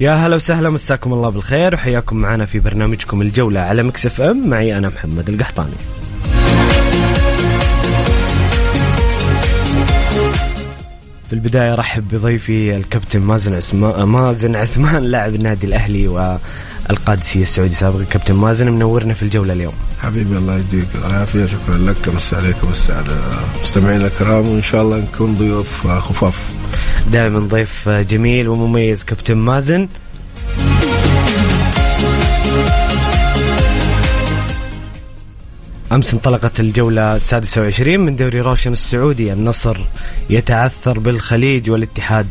يا هلا وسهلا مساكم الله بالخير وحياكم معنا في برنامجكم الجولة على مكسف ام. معي أنا محمد القحطاني. في البداية رحب بضيفي الكابتن مازن عثمان مازن عثمان لاعب النادي الأهلي والقادسية السعودي سابقا كابتن مازن منورنا في الجولة اليوم. حبيبي الله يديك العافية. شكرا لك. مسا عليك ومسا على مستمعينا الكرام. وإن شاء الله نكون ضيوف خفاف. دائما ضيف جميل ومميز كابتن مازن أمس انطلقت الجولة السادسة والعشرين من دوري روشن السعودي. النصر يتعثر بالخليج والاتحاد.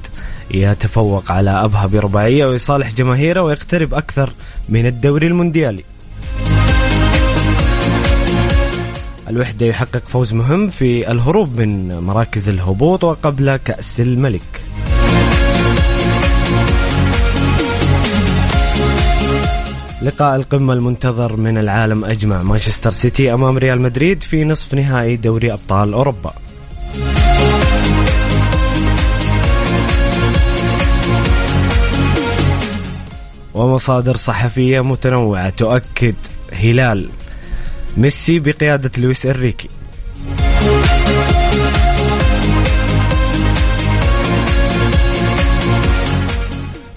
يتفوق على أبها برباعية ويصالح جماهيره ويقترب أكثر من الدوري المونديالي. الوحدة يحقق فوز مهم في الهروب من مراكز الهبوط وقبل كأس الملك. لقاء القمة المنتظر من العالم أجمع مانشستر سيتي أمام ريال مدريد في نصف نهائي دوري أبطال أوروبا. ومصادر صحفية متنوعة تؤكد هلال ميسي بقيادة لويس إنريكي.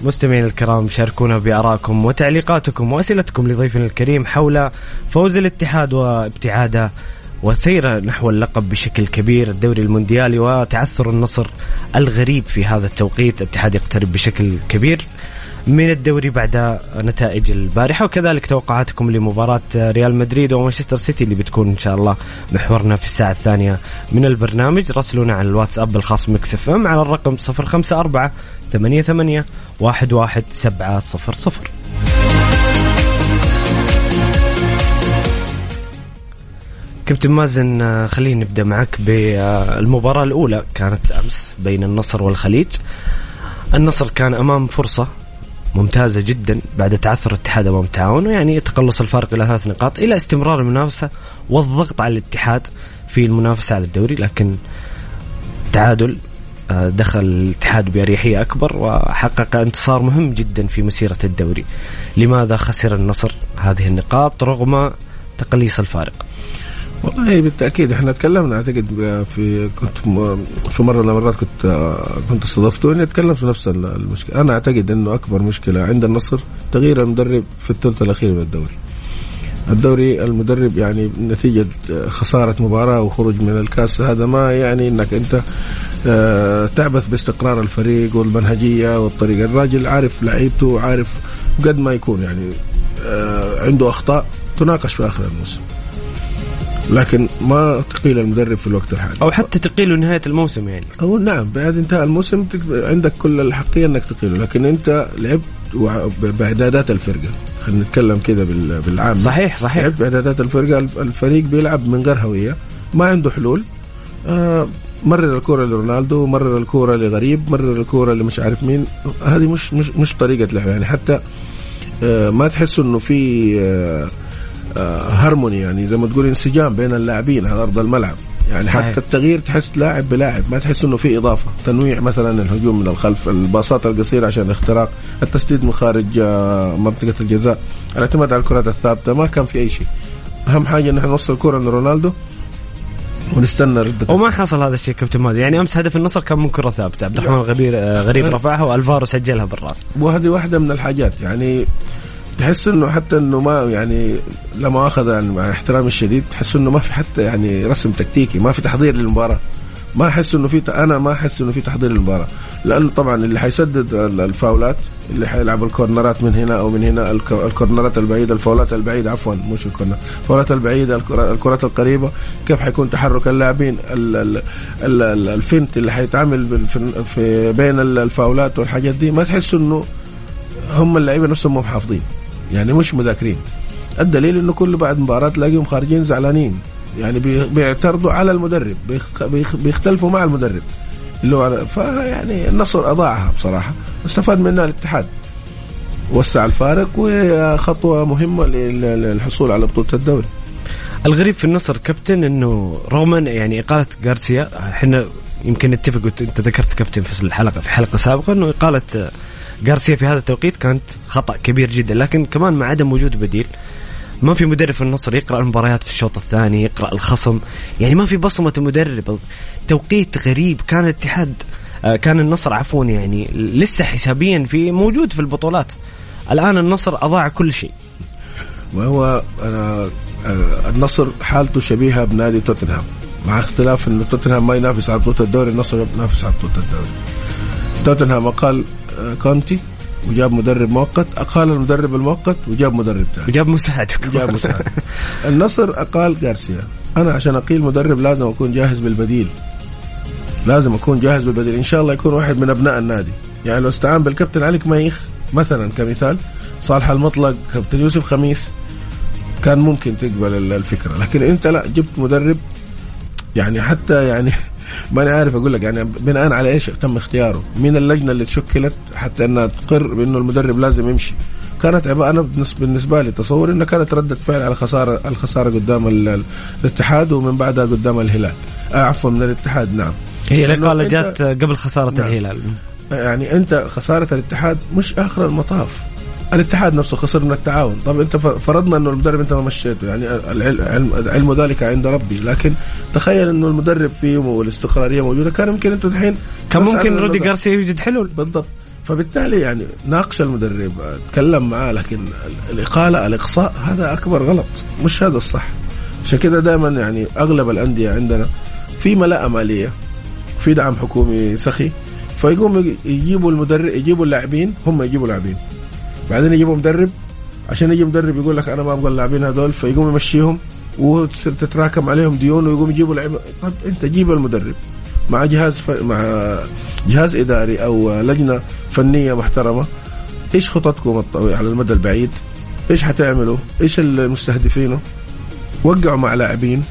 مستمعين الكرام شاركونا بآرائكم وتعليقاتكم وأسئلتكم لضيفنا الكريم حول فوز الاتحاد وابتعاده وسيره نحو اللقب بشكل كبير الدوري المونديالي وتعثر النصر الغريب في هذا التوقيت. الاتحاد يقترب بشكل كبير. من الدوري بعد نتائج البارحة وكذلك توقعاتكم لمباراة ريال مدريد ومانشستر سيتي اللي بتكون إن شاء الله محورنا في الساعة الثانية من البرنامج. راسلونا على الواتساب الخاص Mix FM على الرقم 054 88 11700 كابتن مازن خلينا نبدأ معك بالمباراة الأولى. كانت أمس بين النصر والخليج. النصر كان أمام فرصة ممتازة جدا بعد تعثر الاتحاد أمام التعاون ويعني تقلص الفارق إلى ثلاث نقاط إلى استمرار المنافسة والضغط على الاتحاد في المنافسة على الدوري. لكن تعادل آه، دخل الاتحاد بأريحية أكبر وحقق انتصار مهم جدا في مسيرة الدوري. لماذا خسر النصر هذه النقاط رغم تقليص الفارق؟ والله بالتأكيد إحنا تكلمنا أعتقد في كنت في مرة من المرات كنت كنت استضفتوني أتكلم في نفس المشكلة. أنا أعتقد إنه أكبر مشكلة عند النصر تغيير المدرب في الثلث الأخير من الدوري. الدوري المدرب يعني نتيجة خسارة مباراة وخروج من الكاس. هذا ما يعني إنك أنت آه، تعبث باستقرار الفريق والمنهجية والطريقة الراجل عارف لعيبته عارف قد ما يكون يعني آه، عنده أخطاء تناقش في آخر الموسم. لكن ما تقيل المدرب في الوقت الحالي. أو حتى تقيله نهاية الموسم يعني. أو نعم بعد انتهاء الموسم عندك كل الحقية إنك تقيله لكن أنت لعبت بأعدادات الفرقة. خلينا نتكلم كذا بالعام. صحيح صحيح. لعبت بأعدادات الفرقة الفريق بيلعب من غير هوية ما عنده حلول. آه مرر الكرة لرونالدو مرر الكرة لغريب مرر الكرة لمش عارف مين. هذه مش مش مش طريقة لعب يعني. حتى آه ما تحس إنه في آه هارموني يعني زي ما تقول انسجام بين اللاعبين على أرض الملعب. يعني صحيح. حتى التغيير تحس لاعب بلاعب ما تحس إنه في إضافة. تنويع مثلا الهجوم من الخلف الباصات القصيرة عشان الاختراق التسديد من خارج آه، منطقة الجزاء. الاعتماد على الكرات الثابتة ما كان في أي شيء. أهم حاجة إن إحنا نوصل الكره لرونالدو ونستنى ردة وما حصل هذا الشيء كابتن مازن يعني أمس هدف النصر كان من كرة ثابتة. عبد الرحمن غريب غريب. رفعها والفارو سجلها بالراس. وهذه واحدة من الحاجات. يعني تحس إنه حتى إنه ما يعني لا مؤاخذه يعني مع احترامي الشديد تحس إنه ما في حتى يعني رسم تكتيكي ما في تحضير للمباراة. ما أحس إنه في أنا ما أحس إنه في تحضير للمباراة. لأنه طبعا اللي حيسدد الفاولات اللي حيلعب الكورنرات من هنا أو من هنا الكورنرات البعيده الفاولات البعيده عفوا مش الكورنر الفاولات البعيده الكرات القريبة كيف حيكون تحرك اللاعبين الفنت اللي حيتعامل في بين الفاولات والحاجات دي ما تحس إنه هم اللعيبة نفسهم مو حافظين. يعني مش مذاكرين. الدليل إنه كل بعد مباراة تلاقيهم خارجين زعلانين. يعني بيعترضوا على المدرب بيختلفوا مع المدرب. اللي هو فيعني النصر أضاعها بصراحة. استفاد منها الاتحاد. وسع الفارق وخطوة مهمة للحصول على بطولة الدوري. الغريب في النصر كابتن إنه رغم يعني إقالة غارسيا إحنا يمكن نتفق أنت ذكرت كابتن في الحلقة في حلقة سابقة إنه إقالة غارسيا في هذا التوقيت كانت خطأ كبير جدا لكن كمان مع عدم وجود بديل ما في مدرب في النصر يقرأ المباريات في الشوط الثاني يقرأ الخصم يعني ما في بصمة المدرب. توقيت غريب كان الاتحاد آه، كان النصر عفوا يعني لسه حسابيا في موجود في البطولات. الآن النصر أضاع كل شيء. وهو أنا آه، النصر حالته شبيهة بنادي توتنهام. مع اختلاف انه توتنهام ما ينافس على بطوله الدوري النصر ينافس على بطوله الدوري. توتنهام أقل كونتي وجاب مدرب مؤقت. أقال المدرب المؤقت وجاب مدرب ثاني. وجاب مساعد وجاب مساعد النصر أقال جارسيا أنا عشان أقيل مدرب لازم أكون جاهز بالبديل. لازم أكون جاهز بالبديل. إن شاء الله يكون واحد من أبناء النادي. يعني لو استعان بالكابتن علي كميخ مثلا كمثال صالح المطلق كابتن يوسف خميس كان ممكن تقبل الفكرة. لكن أنت لا جبت مدرب يعني حتى يعني ماني عارف أقول لك يعني بناء على إيش تم اختياره؟ مين اللجنة اللي تشكلت حتى إنها تقر بإنه المدرب لازم يمشي؟ كانت أنا بالنسبة لي تصور إنها كانت ردة فعل على خسارة الخساره قدام الاتحاد ومن بعدها قدام الهلال. آه عفوا من الاتحاد نعم. هي الإقالة جات قبل خسارة نعم. الهلال. يعني أنت خسارة الاتحاد مش آخر المطاف. الاتحاد نفسه خسر من التعاون. طب انت فرضنا انه المدرب انت ما مشيته يعني العلم, علم ذلك عند ربي لكن تخيل انه المدرب فيه والاستقرارية موجودة كان يمكن انت الحين كان ممكن رودي جارسيا يوجد حلول بالضبط. فبالتالي يعني ناقش المدرب تكلم معاه لكن الإقالة الإقصاء هذا أكبر غلط مش هذا الصح. عشان كده دائما يعني أغلب الأندية عندنا في ملاءه ماليه في دعم حكومي سخي فيقوموا يجيبوا المدرب يجيبوا اللاعبين هم يجيبوا لاعبين. بعدين يجيبوا مدرب عشان يجي مدرب يقول لك أنا ما أبغى اللاعبين هذول فيقوم يمشيهم وتتراكم عليهم ديون ويقوم يجيبوا لعيبة طب أنت جيب المدرب مع جهاز ف... مع جهاز إداري أو لجنة فنية محترمة إيش خططكم على المدى البعيد؟ إيش حتعملوا؟ إيش المستهدفينه؟ وقعوا مع لاعبين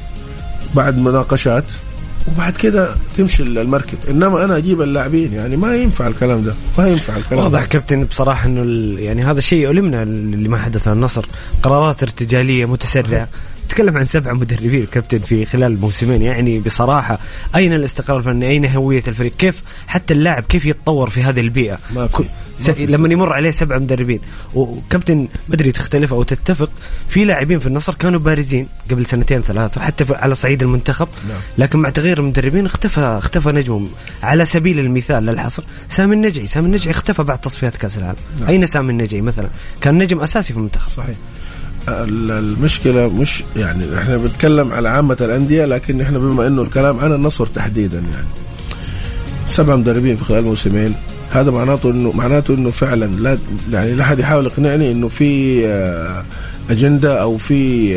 بعد مناقشات وبعد كده تمشي المركب. إنما أنا أجيب اللاعبين يعني ما ينفع الكلام ده. ما ينفع الكلام واضح كابتن بصراحة إنه يعني هذا الشيء يؤلمنا اللي ما حدث النصر. قرارات ارتجالية متسرعة. تكلم عن سبع مدربين كابتن في خلال موسمين يعني بصراحة أين الاستقرار الفني؟ أين هوية الفريق؟ كيف حتى اللاعب كيف يتطور في هذه البيئة؟ ما في. س... لما يمر عليه سبع مدربين. وكابتن مدري تختلف أو تتفق في لاعبين في النصر كانوا بارزين قبل سنتين ثلاثة حتى على صعيد المنتخب. نعم. لكن مع تغيير المدربين اختفى اختفى نجمهم. على سبيل المثال للحصر سامي النجعي. سامي النجعي اختفى بعد تصفيات كأس العالم. نعم. أين سامي النجعي مثلا؟ كان نجم أساسي في المنتخب. صحيح. المشكلة مش يعني إحنا بنتكلم على عامة الأندية لكن إحنا بما إنه الكلام عن النصر تحديدا يعني. سبع مدربين في خلال موسمين هذا معناته انه معناته إنه فعلا لا يعني لا أحد يحاول يقنعني إنه في آه، أجندة أو في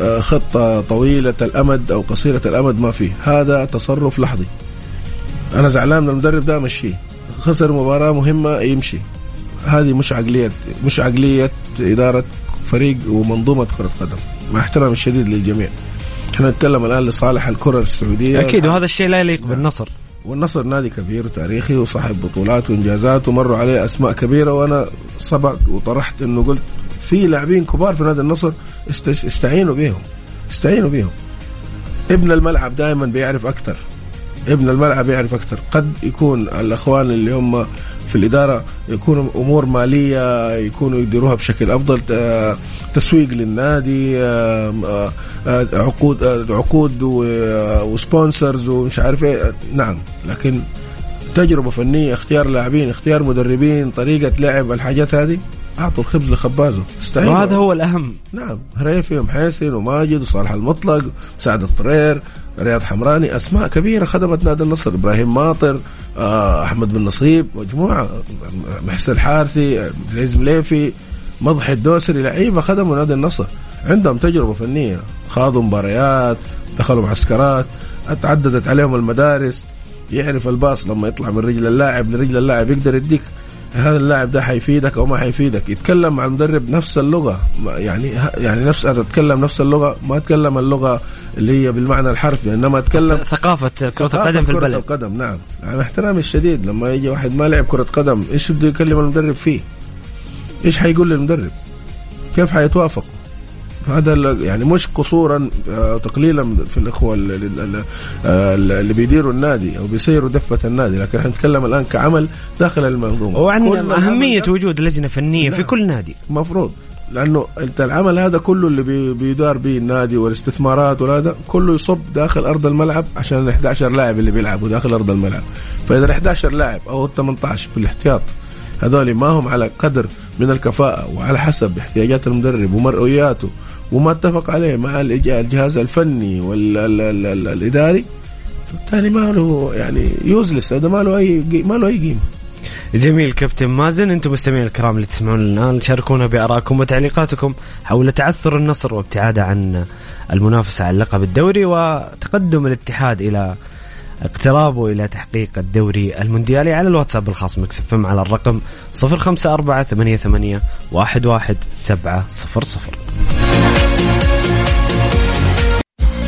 آه، خطة طويلة الأمد أو قصيرة الأمد ما في هذا تصرف لحظي. أنا زعلان من المدرب ده مشيه خسر مباراة مهمة يمشي. هذه مش عقليه مش عقلية إدارة فريق ومنظومة كرة قدم مع احترامي الشديد للجميع. إحنا نتكلم الآن لصالح الكرة السعودية. أكيد وهذا الشيء لا يليق بالنصر. والنصر نادي كبير وتاريخي وصاحب بطولات وإنجازات ومروا عليه أسماء كبيرة وأنا سبق وطرحت إنه قلت في لاعبين كبار في نادي النصر استعينوا بهم استعينوا بهم. ابن الملعب دائما بيعرف أكثر ابن الملعب يعرف أكثر. قد يكون الأخوان اللي هم في الإدارة يكون أمور مالية يكونوا يديروها بشكل أفضل آه، تسويق للنادي آه، آه، عقود عقود وسبونسرز ومش عارف إيه. نعم لكن تجربة فنية اختيار لاعبين اختيار مدربين طريقة لعب الحاجات هذه أعطوا الخبز لخبازه. استعينوا وهذا هو الأهم. نعم هريفي ومحيسن وماجد وصالح المطلق وسعد الطرير رياض حمراني أسماء كبيرة خدمت نادي النصر إبراهيم ماطر أحمد بن نصيب مجموعة محسن الحارثي عبد العزيز مليفي مضحي الدوسري لعيبة خدموا نادي النصر. عندهم تجربة فنية خاضوا مباريات دخلوا معسكرات تعددت عليهم المدارس يعرف الباص لما يطلع من رجل اللاعب لرجل اللاعب يقدر يديك هذا اللاعب ده حيفيدك أو ما حيفيدك يتكلم مع المدرب نفس اللغة يعني يعني نفس أنا أتكلم نفس اللغة ما أتكلم اللغة اللي هي بالمعنى الحرفي إنما أتكلم ثقافة كرة ثقافة القدم في كرة البلد القدم نعم يعني احترامي الشديد لما يجي واحد ما لعب كرة قدم إيش بده يكلم المدرب فيه؟ إيش حيقول للمدرب؟ كيف حيتوافق؟ هذا يعني مش قصورا آه، تقليلا في الإخوة اللي, بيديروا النادي أو بيسيروا دفة النادي لكن إحنا نتكلم الآن كعمل داخل المنظومه وعن ده وجود لجنة فنية في نعم. كل نادي. مفروض لأنه أنت العمل هذا كله اللي بي- بيدار به النادي والاستثمارات وهذا كله يصب داخل أرض الملعب عشان ال 11 لاعب اللي بيلعبوا داخل أرض الملعب. فإذا ال 11 لاعب أو ال 18 بالاحتياط هذول ما هم على قدر من الكفاءة وعلى حسب احتياجات المدرب ومرؤياته وما اتفق عليه مع الجهاز الفني والإداري فبالتالي ما له يعني يوزلس هذا ما له أي ما له أي قيمة. جميل كابتن مازن أنتم مستمعين الكرام اللي تسمعون الآن شاركونا بآرائكم وتعليقاتكم حول تعثر النصر وابتعاده عن المنافسة على لقب الدوري وتقدم الاتحاد إلى اقترابه إلى تحقيق الدوري المونديالي على الواتساب الخاص مكسف على الرقم 054 88 11700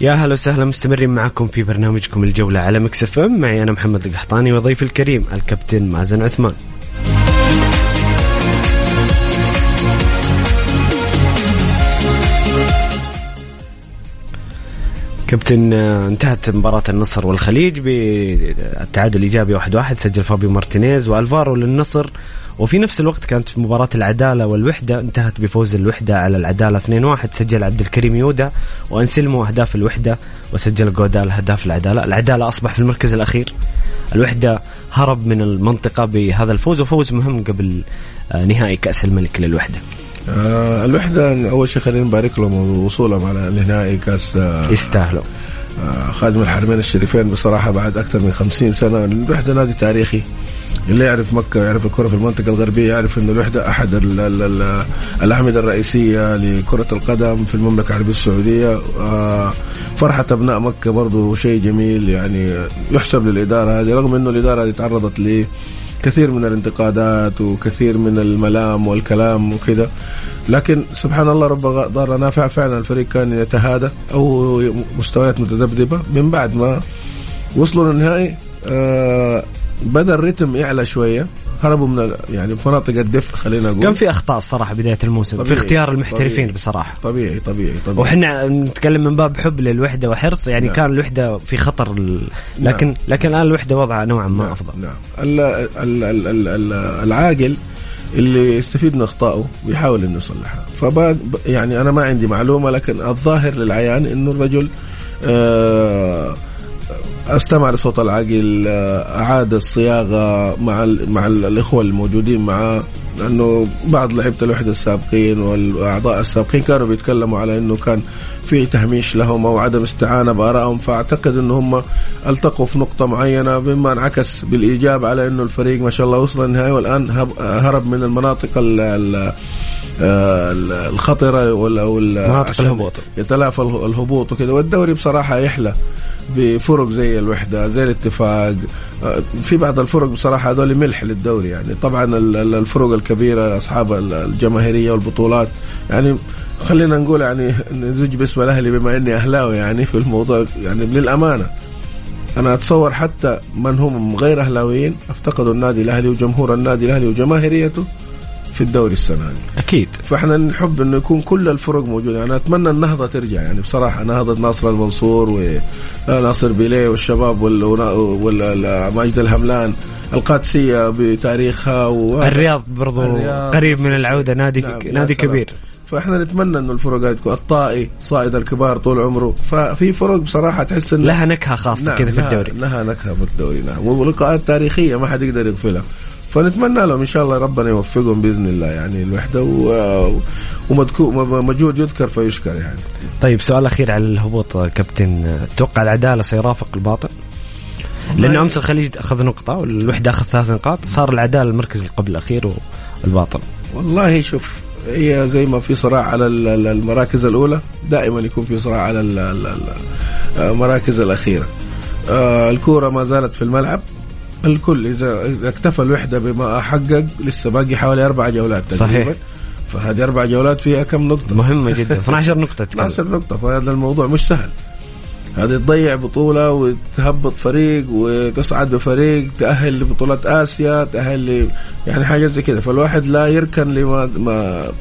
يا هلا وسهلا مستمرين معكم في برنامجكم الجولة على Mix FM. معي أنا محمد القحطاني وضيفي الكريم الكابتن مازن عثمان. كابتن انتهت مباراة النصر والخليج بالتعادل الإيجابي واحد واحد سجل فابيو مارتينيز وألفارو للنصر. وفي نفس الوقت كانت مباراة العدالة والوحدة انتهت بفوز الوحدة على العدالة 2-1 سجل عبد الكريم يودا وأنسلمو أهداف الوحدة وسجل جودال أهداف العدالة. العدالة أصبح في المركز الأخير. الوحدة هرب من المنطقة بهذا الفوز وفوز مهم قبل آه، نهائي كأس الملك للوحدة. آه الوحدة أول شيء خلينا نبارك لهم وصولهم على نهائي كأس آه يستاهلوا. آه، خادم الحرمين الشريفين بصراحة بعد أكثر من خمسين سنة. الوحدة نادي تاريخي. اللي يعرف مكة يعرف الكرة في المنطقة الغربية يعرف أن الوحدة أحد ال ال ال الأعمدة الرئيسية لكرة القدم في المملكة العربية السعودية. آه، فرحة أبناء مكة برضو شيء جميل يعني يحسب للإدارة هذه رغم أنه الإدارة هذه تعرضت لكثير من الانتقادات وكثير من الملام والكلام وكذا. لكن سبحان الله رب ضار نافع. فعلا الفريق كان يتهادى أو مستويات متذبذبة من بعد ما وصلوا للنهائي. آه بدأ الريتم يعلى شوية. هربوا من يعني مناطق الدفء خلينا نقول. كان في أخطاء الصراحة بداية الموسم؟ في طبيعي، اختيار المحترفين طبيعي. بصراحة. طبيعي طبيعي طبيعي. وحنا نتكلم من باب حب للوحدة وحرص يعني نعم. كان الوحدة في خطر ال... لكن نعم. لكن الآن الوحدة وضعها نوعا ما أفضل. نعم. ال- ال- ال- ال- ال- العاقل اللي يستفيد من أخطائه ويحاول إنه يصلحها. فبعد يعني أنا ما عندي معلومة لكن الظاهر للعيان إنه الرجل آه، استمع لصوت العاقل آه، أعاد الصياغة مع ال مع ال- الإخوة الموجودين معاه لأنه بعض لعيبة الوحدة السابقين والأعضاء السابقين كانوا بيتكلموا على إنه كان في تهميش لهم أو عدم استعانة بآرائهم فأعتقد ان هم التقوا في نقطة معينة مما انعكس بالإيجاب على إنه الفريق ما شاء الله وصل النهائي والآن هرب من المناطق ال ال ال- الخطره ولا أو مناطق الهبوط. يتلافى اله- الهبوط وكذا والدوري بصراحة يحلى بفرق زي الوحدة زي الاتفاق. آه، في بعض الفرق بصراحة هذول ملح للدوري يعني. طبعا ال- ال- الفرق الكبيرة أصحاب ال- الجماهيرية والبطولات. يعني خلينا نقول يعني نزج باسم الأهلي بما إني أهلاوي يعني في الموضوع. يعني للأمانة أنا أتصور حتى من هم غير أهلاويين أفتقدوا النادي الأهلي وجمهور النادي الأهلي وجماهيريته. في الدوري السنة دي. أكيد. فإحنا نحب إنه يكون كل الفرق موجودة. يعني أتمنى النهضه ترجع. يعني بصراحة نهضة ناصر المنصور وناصر بيليه والشباب وال- وال- ماجد الهملان. القادسية بتاريخها و... الرياض برضو الرياض. قريب من نفس العودة. نادي نعم، نادي. كبير. فإحنا نتمنى إنه الفرق هذه تكون الطائي صائد الكبار طول عمره. ففي فرق بصراحة تحس ان لها نكهة خاصة نعم كذا في الدوري. لها نكهة في الدوري نعم. ولقاءات تاريخية ما حد يقدر يغفلها فنتمنى لهم إن شاء الله ربنا يوفقهم بإذن الله يعني الوحدة و... ومجهود يذكر فيشكر يعني. طيب سؤال أخير على الهبوط كابتن. توقع العدالة سيرافق الباطل؟ لأنه أمس الخليج أخذ نقطة والوحدة أخذ ثلاث نقاط صار العدالة المركز اللي قبل الأخير والباطل. والله شوف هي زي ما في صراع على ال- ال- المراكز الأولى دائما يكون في صراع على ال- ال- ال- المراكز الأخيرة. آه، الكورة ما زالت في الملعب. الكل. إذا اذا اكتفى الوحدة بما حقق لسه باقي حوالي أربع جولات تقريبا. صحيح. فهذه أربع جولات فيها كم نقطة؟ مهمة جدا. 12 نقطة تتكلم 12 نقطة. فهذا الموضوع مش سهل. هذه تضيع بطولة وتهبط فريق وتصعد بفريق تأهل لبطولة آسيا تأهل ل... يعني حاجة زي كده فالواحد لا يركن لما ما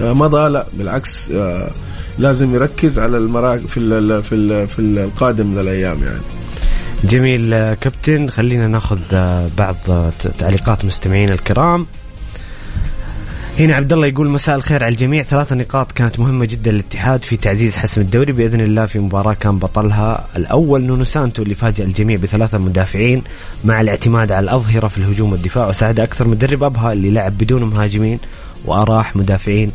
مضى. لا بالعكس آه، لازم يركز على المراكز في ال في ال في القادم من الأيام يعني. جميل آه، كابتن خلينا ناخذ آه، بعض آه، تعليقات مستمعينا الكرام. هنا عبد الله يقول مساء الخير على الجميع. ثلاث نقاط كانت مهمة جدا للاتحاد في تعزيز حسم الدوري. بإذن الله في مباراة كان بطلها الأول نونو سانتو اللي فاجأ الجميع بثلاثة مدافعين مع الاعتماد على الأظهرة في الهجوم والدفاع وساعد أكثر مدرب أبها اللي لعب بدون مهاجمين وأراح مدافعين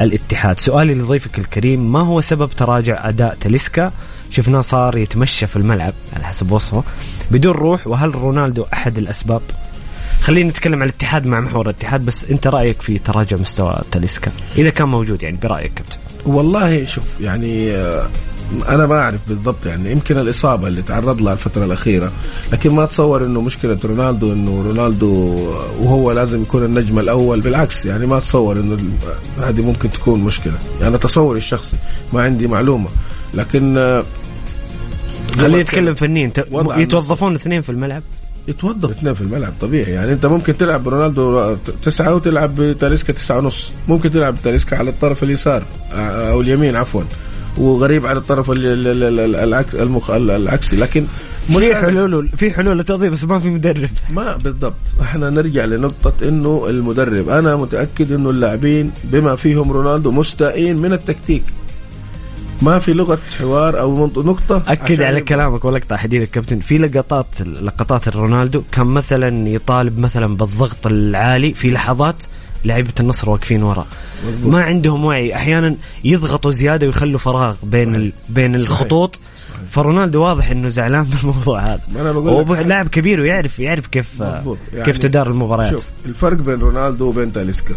الاتحاد. سؤالي لضيفك الكريم ما هو سبب تراجع أداء تاليسكا شفناه صار يتمشى في الملعب على حسب وصفه بدون روح وهل رونالدو أحد الأسباب؟ خلينا نتكلم عن الاتحاد مع محور الاتحاد بس أنت رأيك في تراجع مستوى تاليسكا؟ إذا كان موجود يعني برأيك كابتن والله شوف يعني آه، أنا ما أعرف بالضبط يعني يمكن الإصابة اللي تعرض لها الفترة الأخيرة لكن ما اتصور إنه مشكلة رونالدو إنه رونالدو وهو لازم يكون النجم الأول بالعكس يعني ما اتصور إنه هذه ممكن تكون مشكلة. يعني تصوري الشخصي ما عندي معلومة. لكن آه، فنيين ت- وضع يتوظفون اثنين في الملعب؟ يتوظف. اثنين في الملعب طبيعي. يعني انت ممكن تلعب برونالدو تسعة وتلعب بتاليسكا تسعة ونص. ممكن تلعب بتاليسكا على الطرف اليسار آه، أو اليمين عفوا. وغريب على الطرف. العكسي. لكن في حلول في حلول للتوظيف بس ما في مدرب. ما بالضبط. إحنا نرجع لنقطة إنه المدرب. أنا متأكد إنه اللاعبين بما فيهم رونالدو مستائين من التكتيك. ما في لغة حوار أو نقطة أكد على كلامك ولقطه حديثك كابتن. في لقطات لقطات رونالدو كان مثلا يطالب مثلا بالضغط العالي في لحظات لعيبة النصر واقفين ورا. ما عندهم وعي. أحيانا يضغطوا زيادة ويخلوا فراغ بين ال... بين الخطوط. فرونالدو واضح إنه زعلان هذا. ما أنا بقول هو لاعب كبير ويعرف يعرف كيف مظبوط. كيف تدار المباريات. شوف الفرق بين رونالدو وبين تاليسكا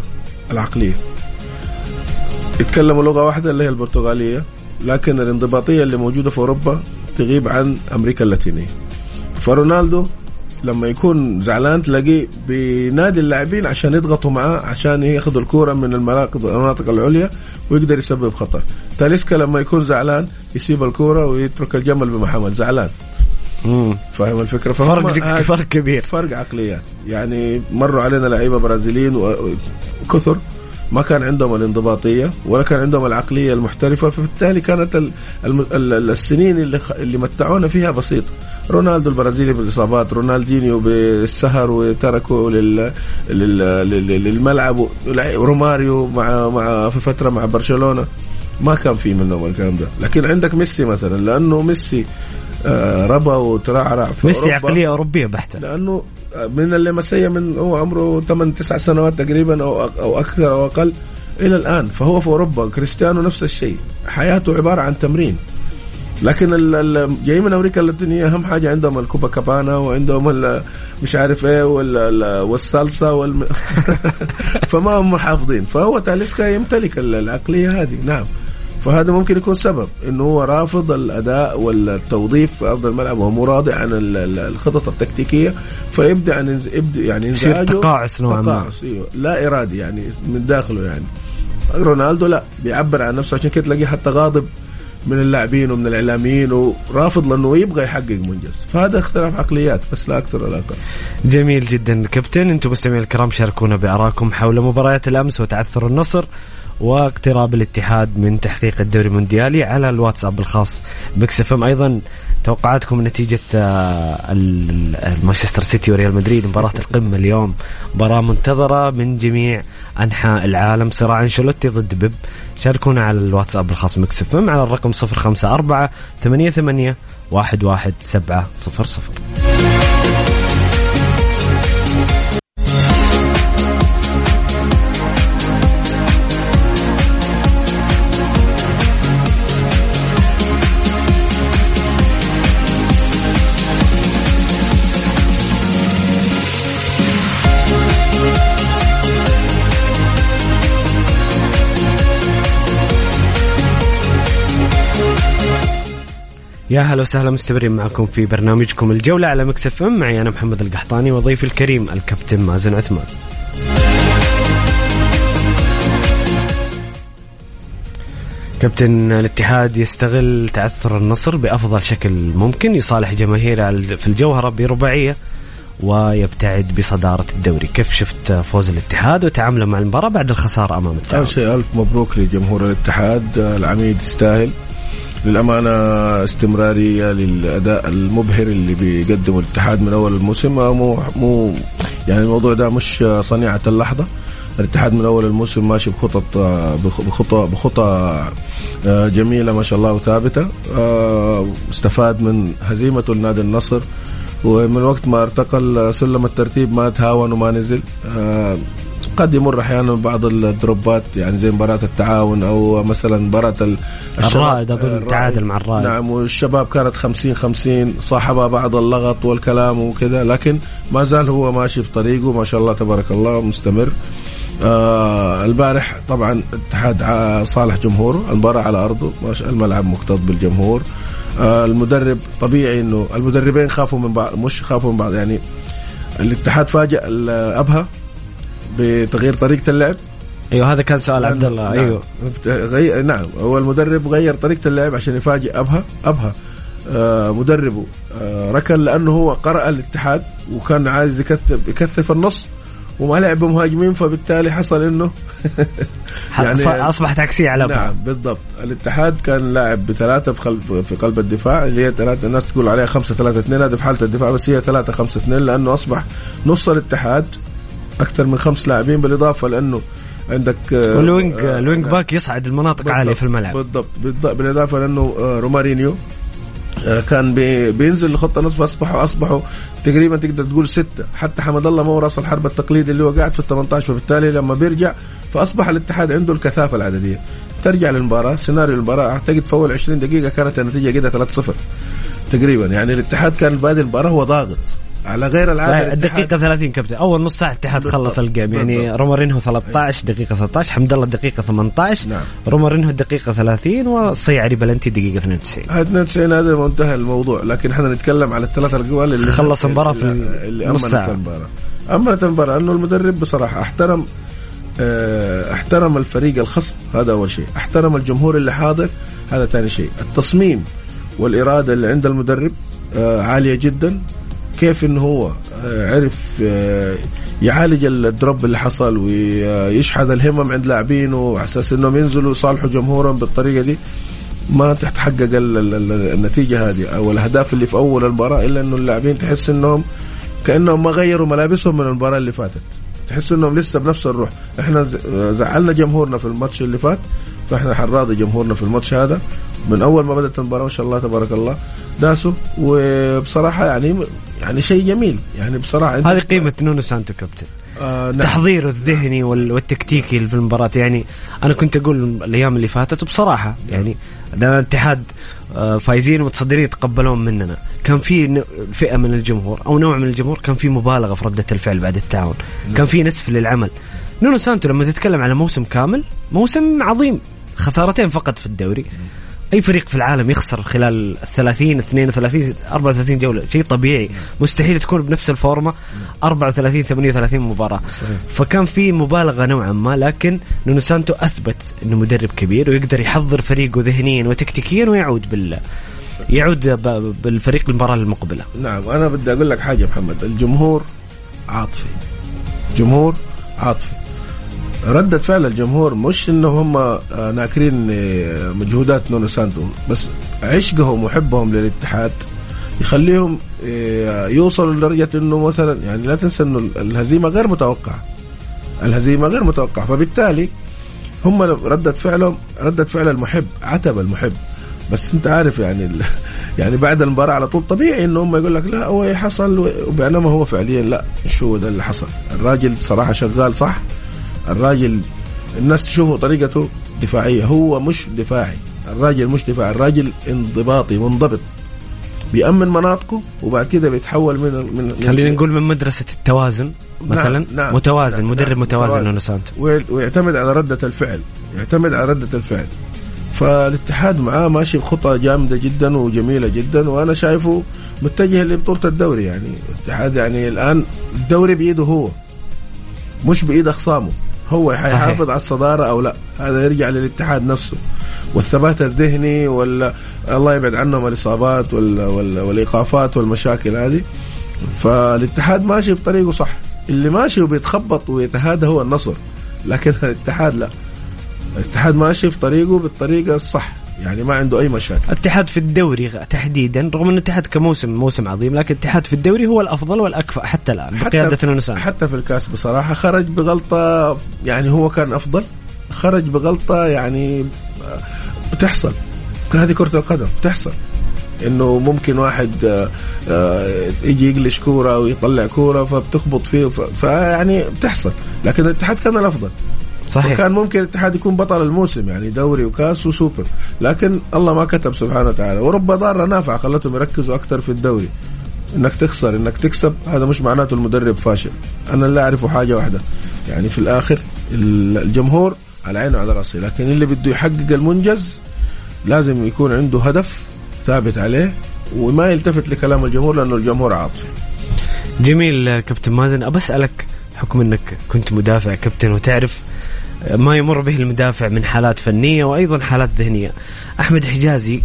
العقلية. يتكلموا لغة واحدة اللي هي البرتغالية. لكن الانضباطية اللي موجودة في أوروبا تغيب عن أمريكا اللاتينية. فرونالدو لما يكون زعلان تلاقيه بينادي اللاعبين عشان يضغطوا معاه عشان ياخذوا الكورة من المناطق العليا ويقدر يسبب خطر. تاليسكا لما يكون زعلان يسيب الكورة ويترك الجمل بمحمد زعلان. فاهم الفكرة؟ فرق هذا- فرق كبير. فرق عقليات. يعني مروا علينا لعيبة برازيليين وكثر ما كان عندهم الانضباطية ولا كان عندهم العقلية المحترفة فبالتالي كانت السنين اللي متعونا فيها بسيطة. رونالدو البرازيلي بالإصابات رونالدينيو بالسهر وتركه لل لل لل- للملعب روماريو مع مع في فترة مع برشلونة. ما كان في منهم الكلام ده. لكن عندك ميسي مثلا لأنه ميسي آه، ربى وترعرع في ميسي أوروبا. عقلية أوروبية بحتة. لأنه من اللمسيه من هو عمره 8 9 سنوات تقريبا أو أو أكثر أو أقل إلى الآن. فهو في أوروبا كريستيانو نفس الشيء. حياته عبارة عن تمرين. لكن جاي من أمريكا اللاتينية أهم حاجة عندهم الكوبا كابانا وعندهم مش عارف إيه وال- ال- والصلصة والم... فما هم محافظين. فهو تاليسكا يمتلك ال- العقلية هذه. نعم. فهذا ممكن يكون سبب إنه هو رافض الأداء والتوظيف في أرض الملعب وهو مراضي عن ال- ال- الخطط التكتيكية فيبدأ عن يبدأ يعني يصير تقاعس نوعا ما. إيوه. لا إرادي يعني من داخله يعني. رونالدو لا بيعبر عن نفسه عشان كده تلاقيه حتى غاضب من اللاعبين ومن الإعلاميين ورافض لأنه يبغى يحقق منجز. فهذا اختلاف عقليات بس لا أكثر ولا أقل. جميل جدا. كابتن أنتم مستمعين الكرام شاركونا بارائكم حول مباريات الأمس وتعثر النصر. واقتراب الاتحاد من تحقيق الدوري المونديالي على الواتساب الخاص ب Mix أيضا توقعاتكم نتيجة آه، مانشستر سيتي وريال مدريد مباراة القمة اليوم. مباراة منتظرة من جميع أنحاء العالم. صراع أنشيلوتي ضد بيب. شاركونا على الواتساب الخاص ب Mix FM على الرقم 054 88 11700 يا هلا وسهلا مستمرين معكم في برنامجكم الجولة على مكسف ام. معي أنا محمد القحطاني وضيفي الكريم الكابتن مازن عثمان. كابتن الاتحاد يستغل تعثر النصر بأفضل شكل ممكن يصالح جماهيره في الجوهرة برباعية ويبتعد بصدارة الدوري. كيف شفت فوز الاتحاد وتعامله مع المباراة بعد الخسارة أمام التعاون؟ أول شيء ألف مبروك لجمهور الاتحاد. العميد يستاهل. للأمانة استمرارية للأداء المبهر اللي بيقدمه الاتحاد من أول الموسم. مو مو يعني الموضوع ده مش صنيعة اللحظة. الاتحاد من أول الموسم ماشي بخطط بخ- بخطى بخطى آه، جميلة ما شاء الله وثابتة. آه، استفاد من هزيمته لنادي النصر. ومن وقت ما ارتقى سلم الترتيب ما تهاون وما نزل. آه، قد يمر أحيانا بعض الدروبات يعني زي مباراة التعاون أو مثلا مباراة. الرائد الرائد. تعادل مع الرائد. نعم والشباب كانت 50 50 صاحبها بعض اللغط والكلام وكذا لكن ما زال هو ماشي في طريقه ما شاء الله تبارك الله مستمر آه البارح طبعا الاتحاد ع- صالح جمهوره المباراة على أرضه ما شاء الملعب مكتظ بالجمهور آه المدرب طبيعي إنه المدربين خافوا من بعض مش خافوا من بعض يعني الاتحاد فاجأ أبها بتغيير طريقة اللعب؟ أيوه هذا كان سؤال عبد الله. نعم. أيوه. غي... نعم. هو المدرب غير طريقة اللعب عشان يفاجئ ابها أبها. آه مدربه. آه ركن لأنه هو قرأ الاتحاد وكان عايز يكثف يكثف النص وما لعب بمهاجمين فبالتالي حصل إنه يعني أصبحت عكسية على. نعم بالضبط. الاتحاد كان لاعب بثلاثة في قلب في قلب الدفاع اللي هي ثلاثة الناس تقول عليها خمسة ثلاثة اثنين هذا في حالة الدفاع بس هي ثلاثة خمسة اثنين لأنه أصبح نص الاتحاد أكثر من خمس لاعبين بالإضافة لأنه عندك آه، وال wing آه، ال wing. back يصعد المناطق عالية بالضبط، في الملعب. بالضبط بالضبط بالإضافة لأنه آه، رومارينيو آه، كان بي- بينزل لخط النصف اصبحوا أصبحوا تقريبا تقدر تقول ستة. حتى حمد الله ما هو راس الحرب التقليدي اللي هو قاعد في ال 18 فبالتالي لما بيرجع فأصبح الاتحاد عنده الكثافة العددية. ترجع للمباراة سيناريو المباراة أعتقد في أول 20 دقيقة كانت النتيجة كده 3-0 تقريبا. يعني الاتحاد كان بادئ المباراة هو ضاغط. على غير العادة الدقيقة 30 كابتن. أول نص ساعة الاتحاد خلص الجيم. يعني بالضبط. رومارينهو 13 دقيقة 13 حمد الله الدقيقة 18 نعم. رومارينهو الدقيقة 30 والصيعري بلنتي الدقيقة 92 هذا 92 هذا منتهى الموضوع. لكن إحنا نتكلم على الثلاثة الجوال اللي خلص المباراة في نص ساعة. المباراة. أمنت المباراة أنه المدرب بصراحة احترم آه احترم الفريق الخصم. هذا أول شيء. احترم الجمهور اللي حاضر. هذا ثاني شيء. التصميم والإرادة اللي عند المدرب آه عالية جدا. كيف إنه هو آه، عرف آه، يعالج الدروب اللي حصل ويشحذ الهمم عند لاعبينه على أساس إنهم ينزلوا يصالحوا جمهورهم بالطريقة دي. ما تتحقق ال- ال- ال- النتيجة هذه أو الأهداف اللي في أول المباراة إلا إنه اللاعبين تحس إنهم كأنهم ما غيروا ملابسهم من المباراة اللي فاتت. تحس إنهم لسه بنفس الروح. إحنا زعلنا جمهورنا في الماتش اللي فات فإحنا حنراضي جمهورنا في الماتش هذا. من أول ما بدأت المباراة ما شاء الله تبارك الله. داسوا وبصراحة يعني يعني شيء جميل. يعني بصراحة هذه قيمة نونو سانتو كابتن. آه نعم. تحضيره الذهني وال- والتكتيكي في المباراة يعني أنا كنت أقول الأيام اللي فاتت وبصراحة يعني ده الاتحاد آه، فايزين ومتصدرين يتقبلون مننا. كان في فئة من الجمهور أو نوع من الجمهور كان في مبالغة في ردة الفعل بعد التعاون. كان في نسف للعمل. نونو سانتو لما تتكلم على موسم كامل موسم عظيم. خسارتين فقط في الدوري. أي فريق في العالم يخسر خلال 30 32 34 جولة شيء طبيعي. مستحيل تكون بنفس الفورمة 34 38 مباراة. صحيح. فكان في مبالغة نوعا ما لكن نونو سانتو أثبت إنه مدرب كبير ويقدر يحضر فريقه ذهنيا وتكتيكيا ويعود بال يعود بالفريق للمباراه المقبلة. نعم أنا بدي أقول لك حاجة محمد. الجمهور عاطفي. جمهور عاطفي. ردة فعل الجمهور مش إنه هم آه، ناكرين آه، مجهودات نونو سانتو بس عشقهم وحبهم للاتحاد يخليهم آه، يوصلوا لدرجة إنه مثلا يعني لا تنسى إنه الهزيمة غير متوقعة. الهزيمة غير متوقعة. فبالتالي هم ردة فعلهم ردة فعل المحب عتب المحب. بس أنت عارف يعني ال... يعني بعد المباراة على طول طبيعي إنه هم يقول لك لا هو حصل وبينما هو فعليا لا. مش هو ده اللي حصل؟ الراجل صراحة شغال صح الراجل الناس تشوفه طريقته دفاعية هو مش دفاعي. الراجل مش دفاعي الراجل انضباطي منضبط. بيأمن مناطقه وبعد كده بيتحول من من خلينا نقول من مدرسة التوازن مثلا. نعم، نعم، متوازن نعم، مدرب نعم، متوازن نونو سانتو وي- ويعتمد على ردة الفعل يعتمد على ردة الفعل. فالاتحاد معاه ماشي بخطى جامدة جدا وجميلة جدا وأنا شايفه متجه لبطولة الدوري يعني. الاتحاد يعني الآن الدوري بإيده هو مش بإيد أخصامه هو حيحافظ على الصدارة أو لا. هذا يرجع للاتحاد نفسه. والثبات الذهني ولا الله يبعد عنهم الإصابات ولا ولا والإيقافات والمشاكل هذه. فالاتحاد ماشي بطريقه صح. اللي ماشي وبيتخبط ويتهادى هو النصر. لكن الاتحاد لا. الاتحاد ماشي في طريقه بالطريقة الصح. يعني ما عنده أي مشاكل. الاتحاد في الدوري تحديدا رغم ان الاتحاد كموسم موسم عظيم لكن الاتحاد في الدوري هو الأفضل والأكفأ حتى الآن بقياده سانتو حتى في الكاس بصراحة خرج بغلطة يعني هو كان أفضل خرج بغلطة يعني آه، بتحصل. هذه كرة القدم بتحصل. إنه ممكن واحد آه، آه، يجي يقلش كورة ويطلع كورة فبتخبط فيه فيعني بتحصل. لكن الاتحاد كان الأفضل. صحيح. وكان ممكن الاتحاد يكون بطل الموسم يعني دوري وكاس وسوبر. لكن الله ما كتب سبحانه وتعالى. ورب ضارة نافعة خلتهم يركزوا أكثر في الدوري. إنك تخسر إنك تكسب هذا مش معناته المدرب فاشل. أنا اللي اعرفه حاجة واحدة. يعني في الآخر ال- الجمهور على عينه وعلى رأسه. لكن اللي بده يحقق المنجز لازم يكون عنده هدف ثابت عليه وما يلتفت لكلام الجمهور لأنه الجمهور عاطفي. جميل كابتن مازن. أبى أسألك حكم إنك كنت مدافع كابتن وتعرف ما يمر به المدافع من حالات فنية وأيضا حالات ذهنية. أحمد حجازي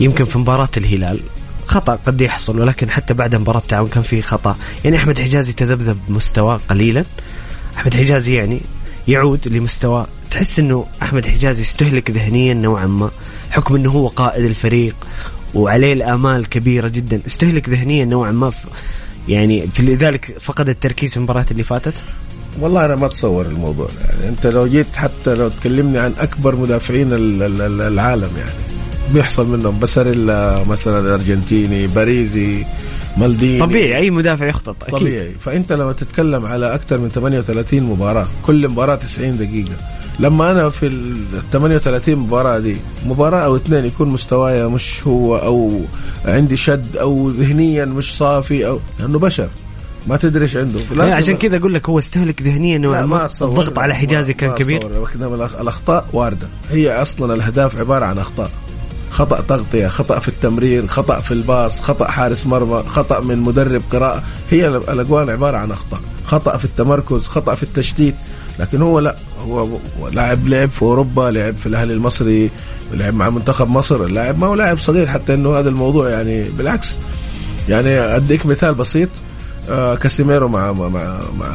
يمكن في مباراة الهلال خطأ قد يحصل ولكن حتى بعد مباراة التعاون كان في خطأ. يعني أحمد حجازي تذبذب مستواه قليلا. أحمد حجازي يعني يعود لمستوى تحس إنه أحمد حجازي استهلك ذهنيا نوعا ما. حكم إنه هو قائد الفريق وعليه الآمال كبيرة جدا. استهلك ذهنيا نوعا ما يعني في لذلك فقد التركيز في المباراة اللي فاتت. والله أنا ما أتصور الموضوع يعني أنت لو جيت حتى لو تكلمني عن أكبر مدافعين ال- ال- ال- العالم يعني بيحصل منهم بساريلا مثلا الارجنتيني باريزي مالديني. طبيعي أي مدافع يخطط أكيد. طبيعي. فأنت لما تتكلم على أكثر من 38 مباراة كل مباراة 90 دقيقة. لما أنا في ال 38 مباراة دي مباراة أو اثنين يكون مستواي مش هو أو عندي شد أو ذهنيا مش صافي أو لأنه بشر. ما تدري إيش عنده. يعني عشان كذا أقول لك هو استهلك ذهنيا نوعا ما ما. الضغط على ما- حجازي كان ما كبير. الأخ- الأخطاء واردة. هي أصلا الأهداف عبارة عن أخطاء. خطأ تغطية خطأ في التمرير خطأ في الباص خطأ حارس مرمى خطأ من مدرب قراءة. هي ال- الاجوال عبارة عن أخطاء. خطأ في التمركز خطأ في التشتيت. لكن هو لا هو لاعب لعب في أوروبا لعب في الأهلي المصري لعب مع منتخب مصر. اللاعب ما هو لاعب صغير حتى إنه هذا الموضوع يعني بالعكس. يعني أديك مثال بسيط. كاسيميرو مع مع مع, مع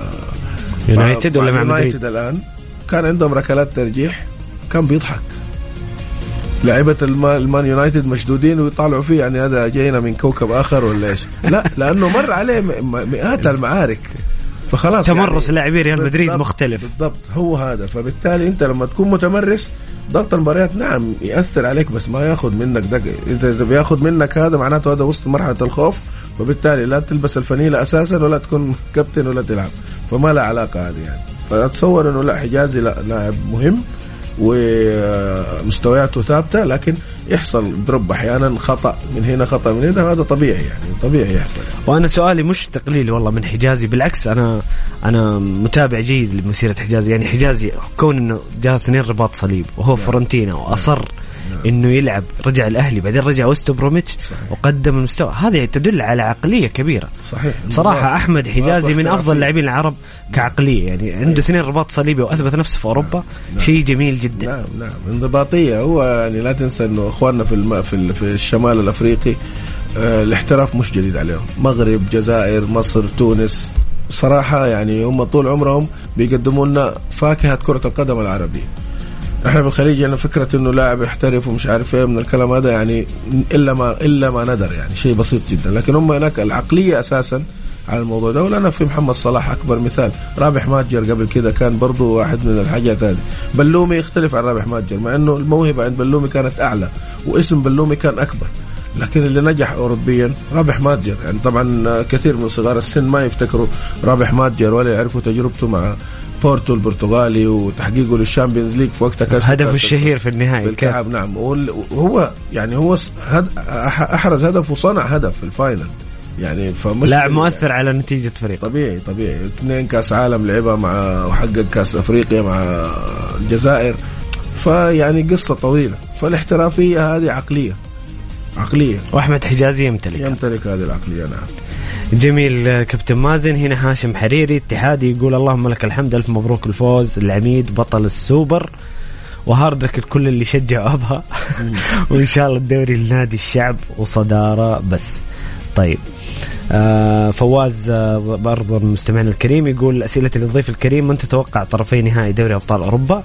يونايتد ولا مع؟ يونايتد الآن. كان عندهم ركلات ترجيح. كان بيضحك. لعيبة الما- ال Man United مشدودين ويطالعوا فيه. يعني هذا جاينا من كوكب آخر ولا إيش؟ لا لأنه مر عليه مئات المعارك. فخلاص تمرس يعني لاعبي ريال مدريد مختلف. بالضبط. هو هذا. فبالتالي أنت لما تكون متمرس ضغط المباريات نعم يأثر عليك بس ما ياخذ منك دق إذا بياخذ منك هذا معناته هذا وسط مرحلة الخوف. فبالتالي لا تلبس الفنيله أساسا ولا تكون كابتن ولا تلعب فما له علاقة هذه يعني فأتصور إنه لا حجازي لا لاعب مهم ومستوياته ثابتة لكن يحصل دروب أحيانا خطأ من هنا خطأ من هنا هذا طبيعي يعني طبيعي يحصل يعني. وأنا سؤالي مش تقليلي والله من حجازي بالعكس أنا أنا متابع جيد لمسيرة حجازي يعني حجازي كون إنه جاء اثنين رباط صليب وهو نعم. فرونتينا وأصر إنه يلعب رجع الأهلي بعدين رجع وست بروميتش. وقدم المستوى. هذه تدل على عقلية كبيرة. صحيح. صراحة أحمد حجازي من. أفضل اللاعبين العرب كعقلية. يعني عنده اثنين رباط صليبي وأثبت نفسه في أوروبا. شيء جميل جدا. نعم نعم. انضباطية. هو يعني لا تنسى إنه إخواننا في الم... في. في الشمال الأفريقي آه الاحتراف مش جديد عليهم. مغرب جزائر مصر تونس. صراحة يعني هم طول عمرهم بيقدموا لنا فاكهة كرة القدم العربية. إحنا بالخليج يعني فكرة إنه لاعب يحترف ومش عارف إيه من الكلام هذا يعني إلا ما إلا ما ندر يعني شيء بسيط جدا. لكن هم هناك العقلية أساسا على الموضوع ده. ولنا في محمد صلاح أكبر مثال. رابح ماجر قبل كده كان برضو واحد من الحاجات هذه. بلومي يختلف عن رابح ماجر مع إنه الموهبة عند بلومي كانت أعلى واسم بلومي كان أكبر. لكن اللي نجح اوروبيا رابح ماجر. يعني طبعا كثير من صغار السن ما يفتكروا رابح ماجر ولا يعرفوا تجربته مع بورتو البرتغالي وتحقيقه لل Champions League في وقتها كاس هدفه الشهير في النهائي كيف؟ بالكعب نعم وهو يعني هو أحرز هدف وصنع هدف في ال final. يعني فمش لاعب مؤثر على نتيجة فريق. طبيعي طبيعي. اثنين كاس عالم لعبها مع وحقق كاس أفريقيا مع الجزائر. فيعني قصة طويلة. فالاحترافية هذه عقلية. عقلية. وأحمد حجازي يمتلك يمتلك هذه العقلية نعم. جميل كابتن مازن هنا هاشم حريري اتحادي يقول اللهم لك الحمد ألف مبروك الفوز العميد بطل السوبر. و hard luck لكل اللي شجع أبها. وإن شاء الله الدوري لنادي الشعب وصدارة بس. طيب. آه فواز آه برضو المستمعين الكريم يقول أسئلة للضيف الكريم من تتوقع طرفي نهائي دوري أبطال أوروبا؟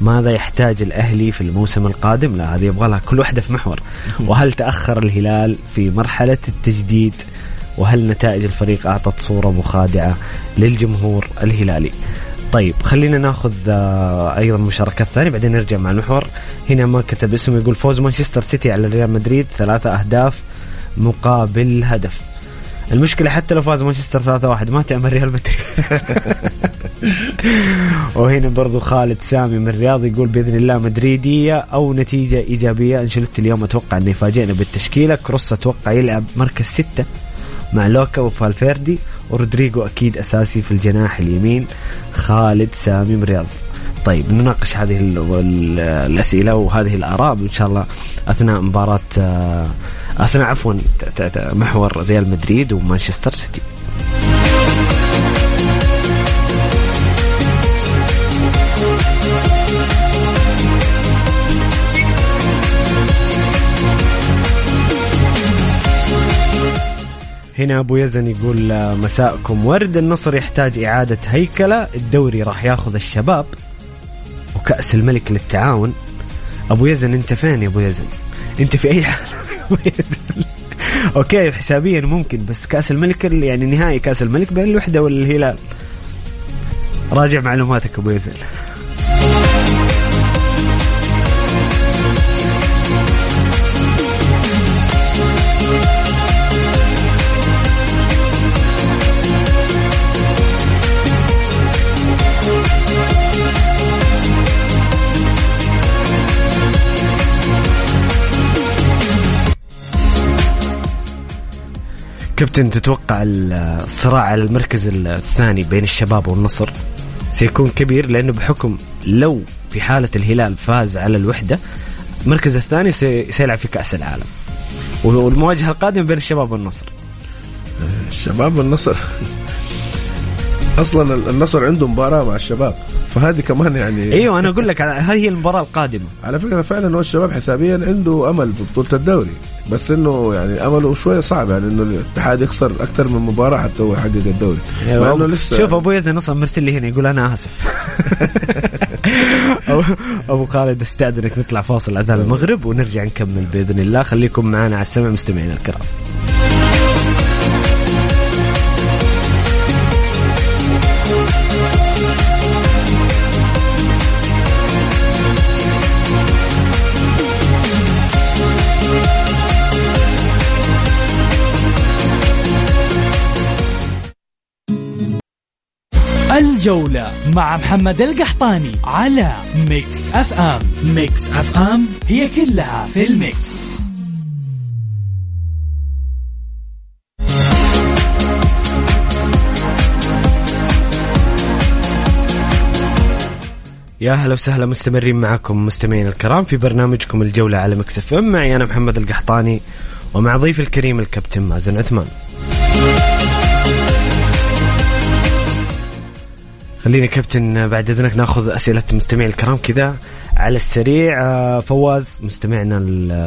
ماذا يحتاج الأهلي في الموسم القادم؟ لا هذه يبغى لها كل واحدة في محور. وهل تأخر الهلال في مرحلة التجديد؟ وهل نتائج الفريق أعطت صورة مخادعة للجمهور الهلالي؟ طيب خلينا ناخذ آه، أيضا مشاركات ثانية بعدين نرجع مع المحور. هنا ما كتب اسمه يقول فوز مانشستر سيتي على ريال مدريد ثلاثة أهداف مقابل هدف. المشكلة حتى لو فاز مانشستر 3-1 ما تعمل ريال مدريد. وهنا برضو خالد سامي من الرياض يقول بإذن الله مدريدية أو نتيجة إيجابية. أنشلت اليوم أتوقع أنه يفاجئنا بالتشكيلة. كروس أتوقع يلعب مركز ستة. مع لوكا وفالفيردي ورودريجو أكيد أساسي في الجناح اليمين خالد سامي من الرياض طيب نناقش هذه ال- ال- الأسئلة وهذه الآراء إن شاء الله أثناء مباراة آه، أثناء عفوا محور ريال مدريد ومانشستر سيتي. هنا أبو يزن يقول آه، مساءكم. ورد النصر يحتاج إعادة هيكلة. الدوري راح ياخذ الشباب وكأس الملك للتعاون. أبو يزن أنت فين يا أبو يزن؟ أنت في أي حال؟ أبو يزن. أوكي حسابيا ممكن بس كأس الملك يعني نهائي كأس الملك بين الوحدة والهلال. راجع معلوماتك أبو يزن. كابتن تتوقع الصراع على المركز الثاني بين الشباب والنصر سيكون كبير؟ لأنه بحكم لو في حالة الهلال فاز على الوحدة المركز الثاني سي- سيلعب في كأس العالم. والمواجهة القادمة بين الشباب والنصر. الشباب النصر أصلا النصر عنده مباراة مع الشباب فهذه كمان يعني أيوه أنا أقول لك هذه هي المباراة القادمة. على فكرة فعلا هو الشباب حسابيا عنده أمل ببطولة الدوري. بس إنه يعني أمله شوية صعب يعني إنه الاتحاد يخسر أكثر من مباراة حتى هو يحقق الدوري. مع إنه لسه شوف أبو يزن أصلا مرسل لي هنا يقول أنا آسف. أبو خالد استأذنك نطلع فاصل أذان المغرب ونرجع نكمل بإذن الله. خليكم معنا على السمع مستمعينا الكرام. الجولة مع محمد القحطاني على Mix FM Mix FM هي كلها في ال mix. يا هلا وسهلا مستمرين معكم مستمعين الكرام في برنامجكم الجولة على Mix FM معي أنا محمد القحطاني ومع ضيف الكريم الكابتن مازن عثمان. خليني كابتن بعد إذنك ناخذ أسئلة المستمعين الكرام كذا على السريع. آه، فواز مستمعنا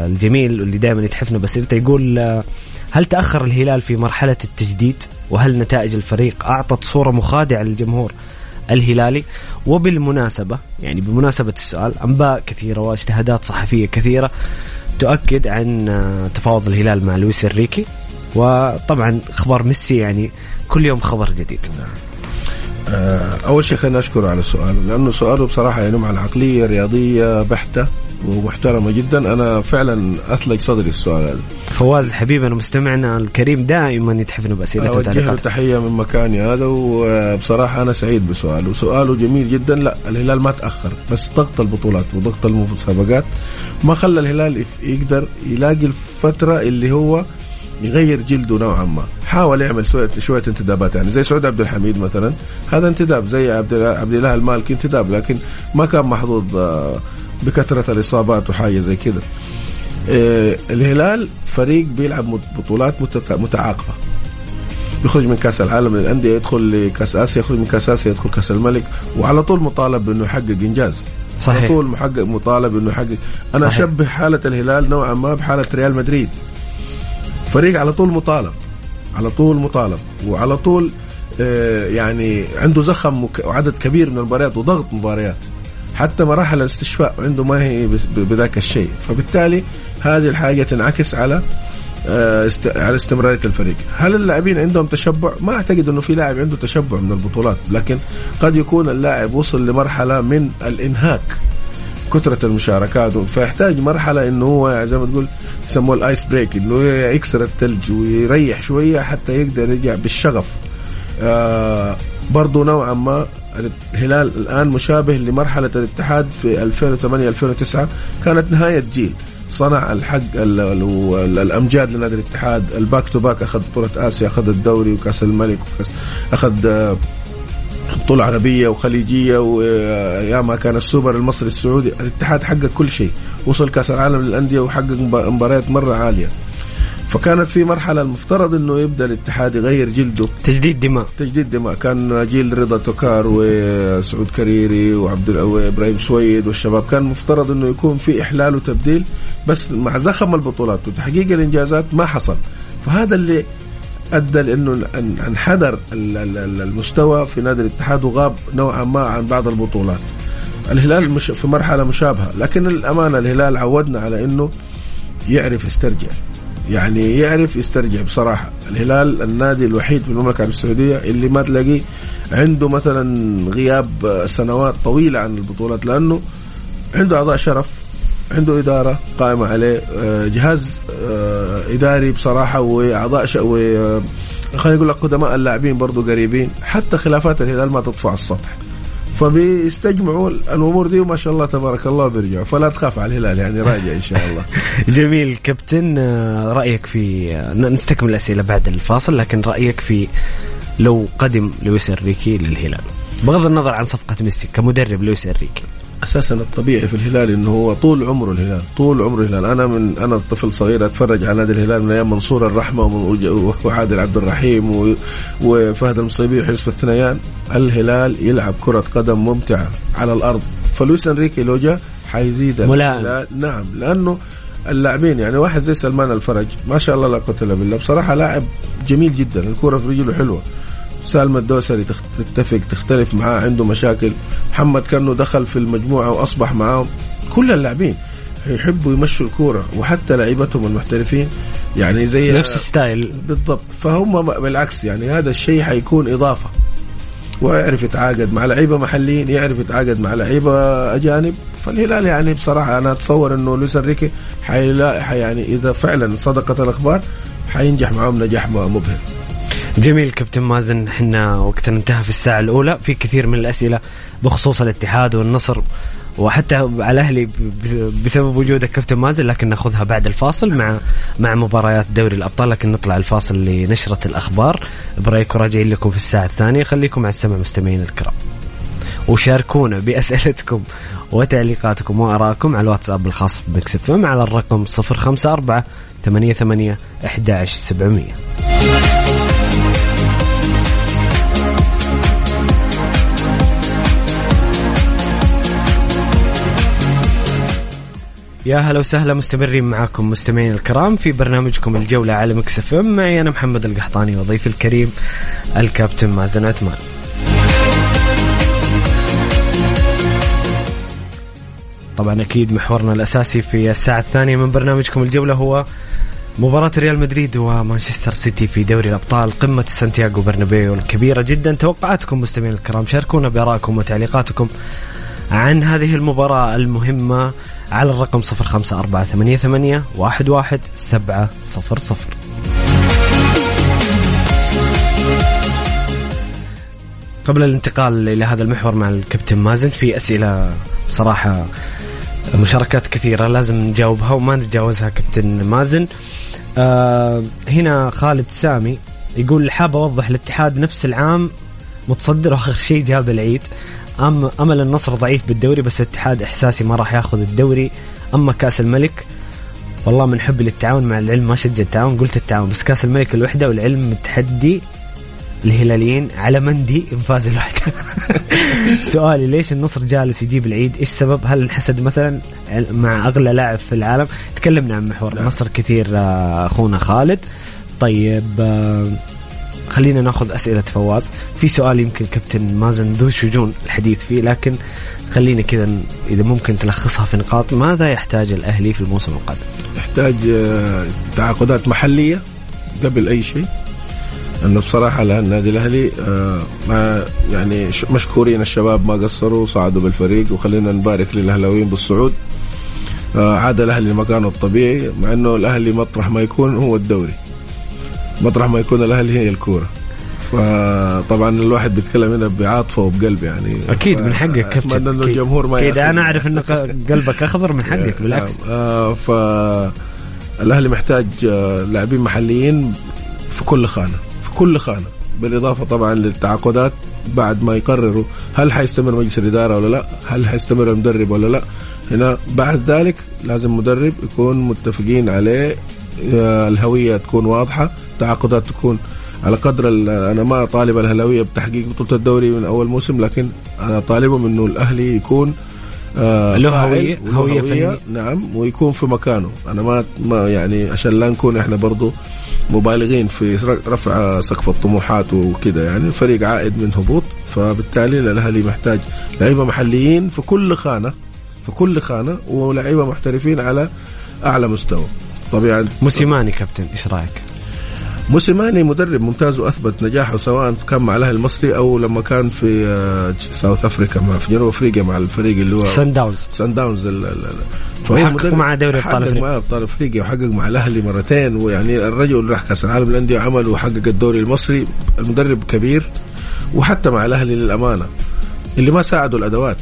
الجميل واللي دائما يتحفنا بأسئلته يقول آه، هل تأخر الهلال في مرحلة التجديد؟ وهل نتائج الفريق أعطت صورة مخادعة للجمهور الهلالي؟ وبالمناسبة يعني بمناسبة السؤال أنباء كثيرة واجتهادات صحفية كثيرة تؤكد عن آه، تفاوض الهلال مع لويس الريكي وطبعا أخبار ميسي يعني كل يوم خبر جديد. آه، أول شيء خلينا اشكره على السؤال لأنه سؤاله بصراحة ينم على عقليه رياضيه بحتة ومحترمة جدا. أنا فعلا أثلج صدري السؤال هذا. فواز حبيبنا ومستمعنا الكريم دائما يتحفنا باسئلته أوجه له تحية من مكاني هذا وبصراحة أنا سعيد بسؤاله. وسؤاله جميل جدا. لا الهلال ما تأخر بس ضغط البطولات وضغط المسابقات ما خلى الهلال يقدر يلاقي الفترة اللي هو يغير جلده نوعا ما. حاول يعمل شوية شوية انتدابات يعني زي سعود عبد الحميد مثلا. هذا انتداب زي عبد عبد الاله المالكي انتداب لكن ما كان محظوظ آه، بكثرة الإصابات وحاجة زي كذا. آه، الهلال فريق بيلعب بطولات متعاقبة. يخرج من كأس العالم للأندية يدخل لكأس آسيا يخرج من كأس آسيا يدخل كأس الملك وعلى طول مطالب انه يحقق إنجاز. صحيح. على طول محقق مطالب انه يحقق. أنا صحيح. أشبه حالة الهلال نوعا ما بحالة ريال مدريد. فريق على طول مطالب على طول مطالب وعلى طول آه، يعني عنده زخم وعدد كبير من المباريات وضغط مباريات حتى مراحل الاستشفاء عنده ما هي بذاك الشيء. فبالتالي هذه الحاجة تنعكس على آه، على استمرارية الفريق. هل اللاعبين عندهم تشبع؟ ما أعتقد أنه في لاعب عنده تشبع من البطولات لكن قد يكون اللاعب وصل لمرحلة من الإنهاك كثرة المشاركات فيحتاج مرحلة إنه هو زي ما تقول يسموه ال ice break إنه يكسر الثلج ويريح شوية حتى يقدر يرجع بالشغف. آه برضو نوعا ما الهلال الآن مشابه لمرحلة الاتحاد في 2008 2009 كانت نهاية جيل. صنع الحق الأمجاد لنادي الاتحاد. ال back to back أخذ بطولة آسيا أخذ الدوري وكأس الملك وكاس أخذ آه، بطولة عربية وخليجية وياما كان السوبر المصري السعودي. الاتحاد حقق كل شيء. وصل كأس العالم للأندية وحقق مباريات مرة عالية. فكانت في مرحلة المفترض إنه يبدأ الاتحاد يغير جلده. تجديد دماء. تجديد دماء. كان جيل رضا توكار وسعود كريري وعبد وإبراهيم سويد والشباب. كان مفترض إنه يكون في إحلال وتبديل بس مع زخم البطولات وتحقيق الإنجازات ما حصل. فهذا اللي أدى لإنه أنحدر المستوى في نادي الاتحاد وغاب نوعا ما عن بعض البطولات. الهلال مش في مرحلة مشابهة لكن الأمانة الهلال عودنا على إنه يعرف يسترجع. يعني يعرف يسترجع بصراحة. الهلال النادي الوحيد في المملكة العربيه السعودية اللي ما تلاقيه عنده مثلا غياب سنوات طويلة عن البطولات لأنه عنده أعضاء شرف عنده إدارة قائمة عليه آه، جهاز آه، إداري بصراحة وأعضاء آه، خلينا نقول لك قدماء اللاعبين برضو قريبين. حتى خلافات الهلال ما تطفى على السطح. فبيستجمعوا الأمور دي وما شاء الله تبارك الله بيرجعوا. فلا تخاف على الهلال يعني راجع إن شاء الله. جميل. كابتن رأيك في نستكمل الاسئله بعد الفاصل لكن رأيك في لو قدم لويس أنريكي للهلال؟ بغض النظر عن صفقة ميسي كمدرب لويس أنريكي. أساسا الطبيعي في الهلال إنه هو طول عمره الهلال طول عمره الهلال. أنا من أنا طفل صغير أتفرج على نادي الهلال من أيام منصور الرحمة وعادل عبد الرحيم وفهد المصيبي وحسب الثنيان. الهلال يلعب كرة قدم ممتعة على الأرض. فلويس إنريكي لو جاء حيزيد ملائم. نعم لأنه اللاعبين يعني واحد زي سلمان الفرج ما شاء الله لا قوة إلا بالله بصراحة لاعب جميل جدا الكره في رجله حلوة. سالم الدوسري تتفق تختلف معاه عنده مشاكل. محمد كانه دخل في المجموعة وأصبح معاهم. كل اللاعبين يحبوا يمشوا الكورة وحتى لعيبتهم المحترفين. يعني زي نفس الستايل. بالضبط. فهم بالعكس يعني هذا الشيء حيكون إضافة. ويعرف يتعاقد مع لعيبة محليين يعرف يتعاقد مع لعيبة أجانب. فالهلال يعني بصراحة أنا أتصور إنه لويس أنريكي حيلاقي يعني إذا فعلا صدقت الأخبار حينجح معهم نجاح مبهر. جميل كابتن مازن إحنا وقتنا انتهى في الساعة الأولى. في كثير من الأسئلة بخصوص الاتحاد والنصر وحتى على الأهلي بسبب وجودك كابتن مازن لكن نأخذها بعد الفاصل مع مع مباريات دوري الأبطال. لكن نطلع الفاصل لنشرة الأخبار. بريك وراجعين لكم في الساعة الثانية. خليكم على السمع مستمعين الكرام. وشاركونا بأسئلتكم وتعليقاتكم وارائكم على الواتساب الخاص بمكسف على الرقم 054 88 11700 يا هلا وسهلا مستمرين معاكم مستمعين الكرام في برنامجكم الجولة على Mix FM معي أنا محمد القحطاني وضيفي الكريم الكابتن مازن عثمان. طبعا أكيد محورنا الأساسي في الساعة الثانية من برنامجكم الجولة هو مباراة ريال مدريد ومانشستر سيتي في دوري الأبطال. قمة سانتياغو برنابيو الكبيرة جدا. توقعاتكم مستمعين الكرام شاركونا بآرائكم وتعليقاتكم عن هذه المباراة المهمة. على الرقم صفر خمسة أربعة ثمانية ثمانية واحد واحد سبعة صفر صفر. قبل الانتقال إلى هذا المحور مع الكابتن مازن في أسئلة صراحة مشاركات كثيرة لازم نجاوبها وما نتجاوزها كابتن مازن. آه هنا خالد سامي يقول حاب أوضح الاتحاد نفس العام متصدر وآخر شيء جاب العيد. أم أمل النصر ضعيف بالدوري بس الاتحاد إحساسي ما راح ياخذ الدوري. أما كأس الملك والله من حبي للتعاون مع العلم ما شجع التعاون قلت التعاون بس كأس الملك الوحدة والعلم متحدي الهلاليين على مندي انفاز الوحدة. سؤالي ليش النصر جالس يجيب العيد؟ إيش سبب؟ هل انحسد مثلا مع أغلى لاعب في العالم؟ تكلمنا عن محور النصر كثير آه، أخونا خالد. طيب آه، خلينا ناخذ أسئلة فواز. في سؤال يمكن كابتن مازن ذو شجون الحديث فيه لكن خلينا كذا إذا ممكن تلخصها في نقاط ماذا يحتاج الأهلي في الموسم القادم؟ يحتاج آه، تعاقدات محلية قبل أي شيء. انه بصراحة النادي الأهلي آه، ما يعني مشكورين الشباب ما قصروا صعدوا بالفريق وخلينا نبارك للأهلاويين بالصعود. آه، عاد الأهلي لمكانه الطبيعي مع إنه الأهلي مطرح ما يكون هو الدوري. مطرح ما يكون الأهلي هي الكورة. فطبعا الواحد بيتكلم هنا بعاطفه وبقلب يعني. أكيد من حقك كابتن. اتمنى انه الجمهور ما اذا أنا أعرف إن قلبك أخضر من حقك بالعكس. آه ف الأهلي محتاج آه، لاعبين محليين في كل خانة في كل خانة. بالإضافة طبعا للتعاقدات بعد ما يقرروا هل حيستمر مجلس الإدارة ولا لا؟ هل حيستمر المدرب ولا لا؟ هنا بعد ذلك لازم مدرب يكون متفقين عليه آه، الهوية تكون واضحة. تعاقدات تكون على قدر أنا ما طالب الهلاويه بتحقيق بطولة الدوري من أول موسم لكن أنا طالبهم إنه الأهلي يكون آه له هويه هوية فنية. نعم ويكون في مكانه. أنا ما ما يعني عشان لا نكون إحنا برضو مبالغين في رفع سقف الطموحات وكذا يعني الفريق عائد من هبوط فبالتالي الأهلي محتاج لعيبة محليين في كل خانة في كل خانة ولاعيبه محترفين على أعلى مستوى. طبيعي موسيماني كابتن إيش رأيك؟ موسيماني مدرب ممتاز وأثبت نجاحه سواء كان مع الأهلي المصري أو لما كان في ساوث افريكا مع في جنوب أفريقيا مع الفريق اللي هو سان داونز سان داونز وحقق مع دوري أبطال أفريقيا. مع أبطال أفريقيا وحقق مع الأهلي مرتين ويعني الرجل راح كأس العالم للأندية وعمل وحقق الدوري المصري. المدرب كبير وحتى مع الأهلي للأمانة. اللي ما ساعدوا الأدوات.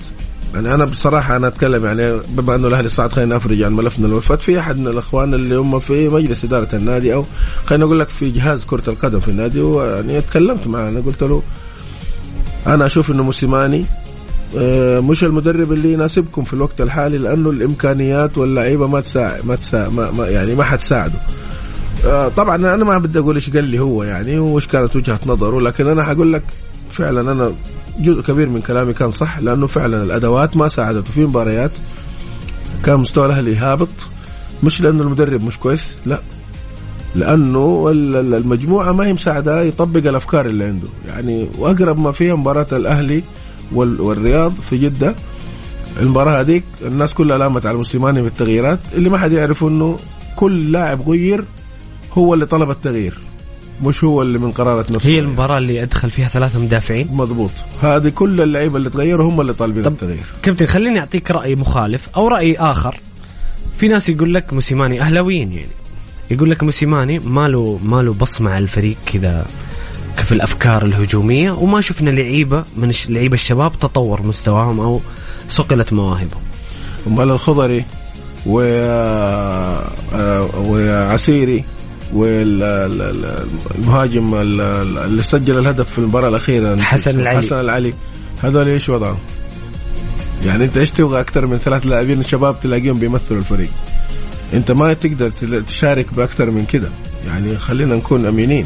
يعني أنا بصراحة أنا أتكلم يعني بما أنه الأهلي صعد خلينا افرج عن ملفنا الملفات في أحد من الأخوان اللي هم في مجلس إدارة النادي أو خلينا أقول لك في جهاز كرة القدم في النادي ويعني تكلمت معه. أنا قلت له أنا أشوف إنه موسيماني آه، مش المدرب اللي يناسبكم في الوقت الحالي لأنه الإمكانيات واللعيبة ما تساعد ما, تساعد ما, ما يعني ما حتساعده آه، طبعا أنا ما بدي أقول إيش قال لي هو يعني وإيش كانت وجهة نظره لكن أنا حقول لك فعلا أنا جزء كبير من كلامي كان صح لأنه فعلا الأدوات ما ساعدته. في مباريات كان مستوى الأهلي هابط مش لأنه المدرب مش كويس لا. لأنه المجموعة ما هي مساعدة يطبق الأفكار اللي عنده. يعني وأقرب ما فيها مباراة الأهلي والرياض في جدة المباراة هذيك الناس كلها لامت على المسلماني بالتغييرات اللي ما حد يعرف إنه كل لاعب غير هو اللي طلب التغيير. مش هو اللي من قرارة نفسه هي المباراة اللي أدخل فيها ثلاثة مدافعين. مضبوط. هذه كل اللعيبة اللي تغيروا هم اللي طالبين التغيير. كابتن خليني أعطيك رأي مخالف أو رأي آخر. في ناس يقول لك موسيماني أهلاويين يعني. يقول لك موسيماني ما له ما له بصمة على الفريق كذا في الأفكار الهجومية وما شفنا لعيبة من لعيبة الشباب تطور مستواهم أو صقلت مواهبهم. أمال الخضري و آه، وعسيري والمهاجم اللي سجل الهدف في المباراة الأخيرة. حسن العلي. حسن العلي. هذول إيش وضعهم؟ يعني أنت إيش تبغى أكثر من ثلاث لاعبين شباب تلاقيهم بيمثلوا الفريق؟ أنت ما تقدر تشارك بأكثر من كده. يعني خلينا نكون أمينين.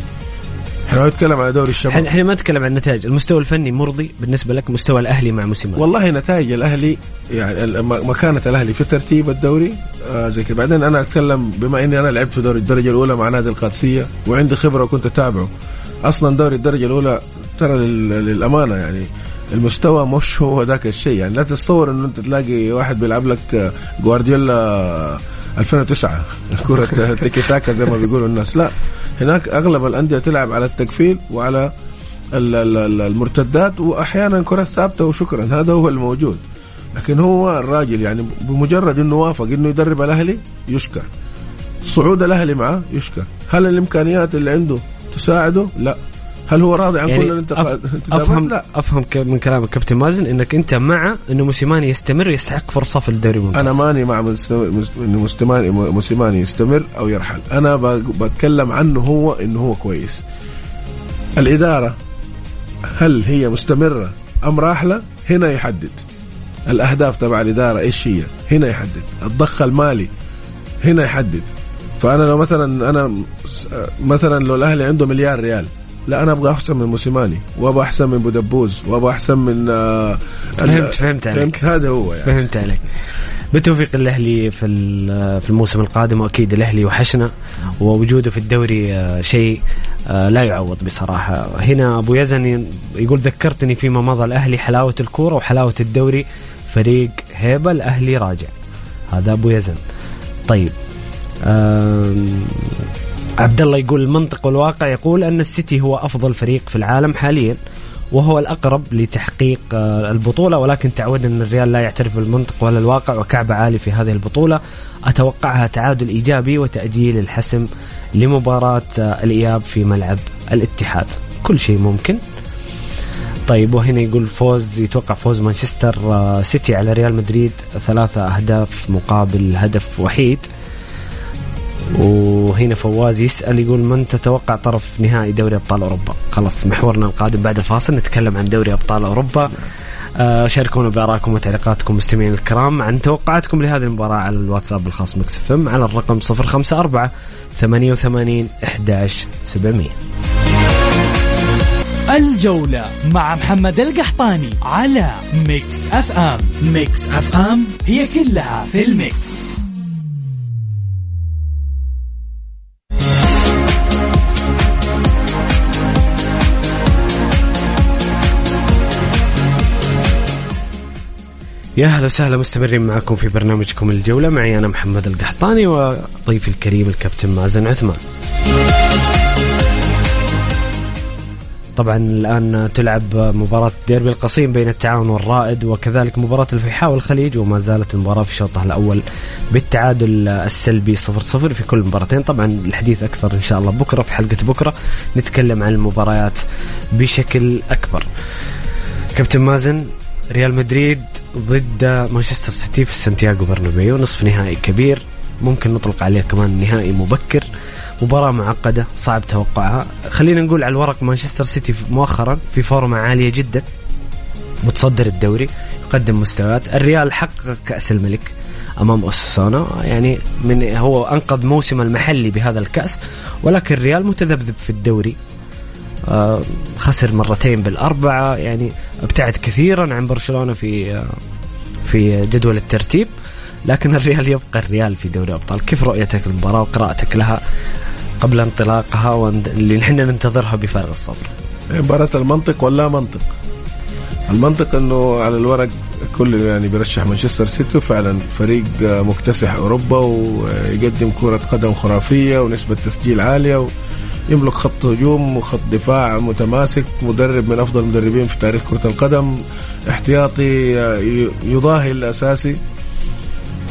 إحنا نتكلم على دوري الشباب. إحنا ما نتكلم عن النتائج. المستوى الفني مرضي بالنسبة لك مستوى الأهلي مع موسيماني والله نتائج الأهلي يعني مكانة الأهلي في ترتيب الدوري آه زي كده بعدين أنا أتكلم بما إني أنا لعبت في دوري الدرجة الأولى مع نادي القادسية وعندي خبرة وكنت أتابعه أصلا دوري الدرجة الأولى ترى لل- للأمانة يعني المستوى مش هو ذاك الشيء. يعني لا تتصور إنه أنت تلاقي واحد بيلعب لك آه، جوارديولا 2009 كرة تيكي تاكا زي ما بيقولوا الناس. لا. هناك أغلب الأندية تلعب على التقفيل وعلى ال- ال- ال- المرتدات وأحيانا كرة ثابتة وشكرا هذا هو الموجود. لكن هو الراجل يعني بمجرد إنه وافق إنه يدرب الأهلي يشكر. صعود الأهلي معه يشكر. هل الإمكانيات اللي عنده تساعده؟ لا. هل هو راضي عن كل يعني الانتقاد أف- أفهم لا. أفهم من كلامك كابتن مازن إنك أنت مع إنه موسيماني يستمر يستحق فرصة في الدوري الممتاز. أنا ماني مع إنه مستماني موسيماني يستمر أو يرحل. أنا بتكلم عنه هو إنه هو كويس. الإدارة هل هي مستمرة أم راحلة؟ هنا يحدد. الأهداف تبع الإدارة إيش هي؟ هنا يحدد. الضخ المالي هنا يحدد. فأنا لو مثلا أنا مثلا لو الأهلي عنده مليار ريال لا أنا أبغى أحسن من موسيماني وأبغى أحسن من بودبوز وأبغى أحسن من آه، فهمت- فهمت عليك. فهمت؟ هذا هو يعني. فهمت عليك. بالتوفيق الأهلي في في الموسم القادم وأكيد الأهلي وحشنا ووجوده في الدوري آه، شيء آه، لا يعوض بصراحة. هنا أبو يزن يقول ذكرتني فيما مضى الأهلي حلاوة الكورة وحلاوة الدوري. فريق هيبة الأهلي راجع. هذا أبو يزن. طيب عبد الله يقول المنطق والواقع يقول أن السيتي هو أفضل فريق في العالم حاليا وهو الأقرب لتحقيق آه، البطولة ولكن تعودنا أن الريال لا يعترف بالمنطق ولا الواقع وكعب عالي في هذه البطولة. أتوقعها تعادل إيجابي وتأجيل الحسم لمباراة آه، الإياب في ملعب الاتحاد. كل شيء ممكن. طيب وهنا يقول فوز يتوقع فوز مانشستر آه، سيتي على ريال مدريد ثلاثة أهداف مقابل هدف وحيد. وهنا فواز يسأل يقول من تتوقع طرف نهائي دوري أبطال أوروبا؟ خلاص محورنا القادم بعد الفاصل نتكلم عن دوري أبطال أوروبا. آه شاركونا بآرائكم وتعليقاتكم مستمعين الكرام عن توقعاتكم لهذه المباراة على الواتساب الخاص Mix FM على الرقم 054 88 11 700 الجولة مع محمد القحطاني على Mix FM. Mix FM هي كلها في ال mix. يا أهلا وسهلا مستمرين معكم في برنامجكم الجولة. معي أنا محمد القحطاني وضيفي الكريم الكابتن مازن عثمان. طبعا الآن تلعب مباراة ديربي القصيم بين التعاون والرائد وكذلك مباراة الفيحاء والخليج وما زالت المباراة في شوطها الأول بالتعادل السلبي 0-0 في كل مباراتين. طبعا الحديث أكثر إن شاء الله بكرة في حلقة بكرة نتكلم عن المباريات بشكل أكبر. كابتن مازن ريال مدريد ضد مانشستر سيتي في سانتياغو برنابيو نصف نهائي كبير. ممكن نطلق عليه كمان نهائي مبكر. مباراة معقدة صعب توقعها. خلينا نقول على الورق مانشستر سيتي مؤخرا في فورمة عالية جدا. متصدر الدوري يقدم مستويات. الريال حقق كأس الملك أمام أوساسونا. يعني من هو أنقذ موسم المحلي بهذا الكأس. ولكن الريال متذبذب في الدوري. خسر مرتين بالأربعة يعني ابتعد كثيرا عن برشلونة في آه، في جدول الترتيب لكن الريال يبقى الريال في دوري الأبطال. كيف رؤيتك للمباراة وقراءتك لها قبل انطلاقها وان- اللي نحن ننتظرها بفارغ الصبر؟ مباراة المنطق ولا منطق؟ المنطق إنه على الورق كل يعني بيرشح مانشستر سيتي وفعلا فريق مكتسح أوروبا ويقدم كرة قدم خرافية ونسبة تسجيل عالية يملك خط هجوم وخط دفاع متماسك مدرب من أفضل المدربين في تاريخ كرة القدم احتياطي يضاهي الأساسي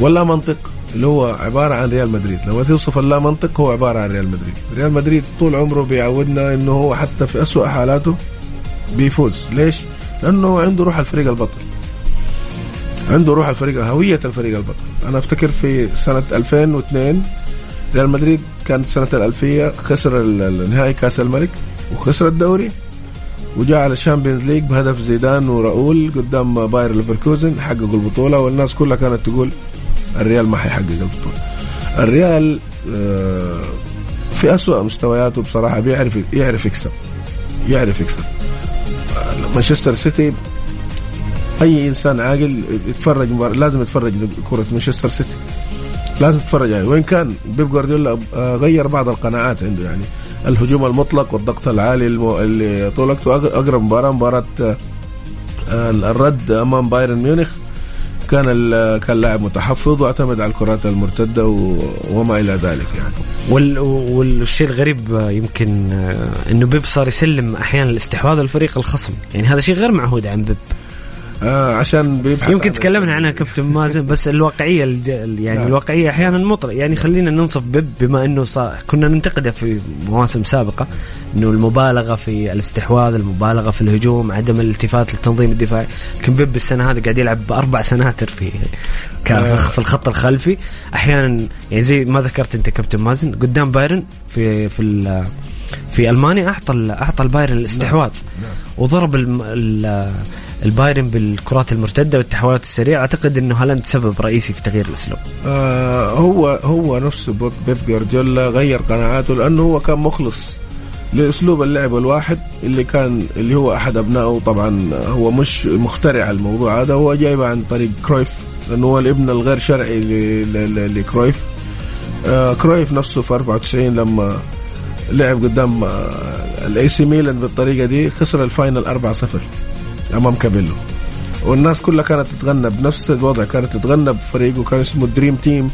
ولا منطق اللي هو عبارة عن ريال مدريد. لما توصف اللا منطق هو عبارة عن ريال مدريد. ريال مدريد طول عمره بيعودنا إنه هو حتى في أسوأ حالاته بيفوز. ليش؟ لأنه عنده روح الفريق البطل. عنده روح الفريق هوية الفريق البطل. أنا أفتكر في سنة 2002 ريال مدريد كانت سنة الألفية خسر النهائي كأس الملك وخسر الدوري. وجاء على ال Champions League بهدف زيدان وراؤول قدام باير ليفركوزن حققوا البطولة. والناس كلها كانت تقول الريال ما حيحقق البطولة. الريال آه، في أسوأ مستوياته بصراحة بيعرف يعرف يكسب. يعرف يكسب. مانشستر سيتي أي إنسان عاقل يتفرج لازم يتفرج كرة مانشستر سيتي. لازم تتفرج عليه وين كان بيب جوارديولا آه، غير بعض القناعات عنده يعني. الهجوم المطلق والضغط العالي اللي طول وقته أقرب مباراة مباراة آه، الرد أمام بايرن ميونخ. كان كان لاعب متحفظ واعتمد على الكرات المرتدة وما إلى ذلك يعني. وال والشيء الغريب آه، يمكن إنه بيب صار يسلم أحيانا الاستحواذ للفريق الخصم. يعني هذا شيء غير معهود عن بيب. آه عشان بيبحث يمكن تكلمنا عنها كابتن مازن بس الواقعية الج... يعني نعم. الواقعية أحيانا مطر يعني خلينا ننصف بيب بما إنه صار كنا ننتقده في مواسم سابقة إنه المبالغة في الاستحواذ المبالغة في الهجوم عدم الالتفات للتنظيم الدفاعي لكن بيب السنة هذه قاعد يلعب بأربع سناتر في آه. في الخط الخلفي أحيانا يعني زي ما ذكرت أنت كابتن مازن قدام بايرن في في في ألمانيا أعطى أعطى البايرن الاستحواذ نعم. نعم. وضرب البايرن بالكرات المرتدة والتحولات السريعة. أعتقد إنه هالاند سبب رئيسي في تغيير الأسلوب. آه هو هو نفسه بيب جوارديولا غير قناعاته لأنه هو كان مخلص لأسلوب اللعب الواحد اللي كان اللي هو أحد أبنائه. طبعا هو مش مخترع الموضوع هذا هو جايبه عن طريق كرويف لأنه هو الابن الغير شرعي لكرويف. آه كرويف نفسه في 94 لما لعب قدام آه، ال AC Milan بالطريقة دي خسر ال final 4-0 أمام كابيلو والناس كلها كانت تتغنى بنفس الوضع كانت تتغنى بفريقه كان اسمه dream team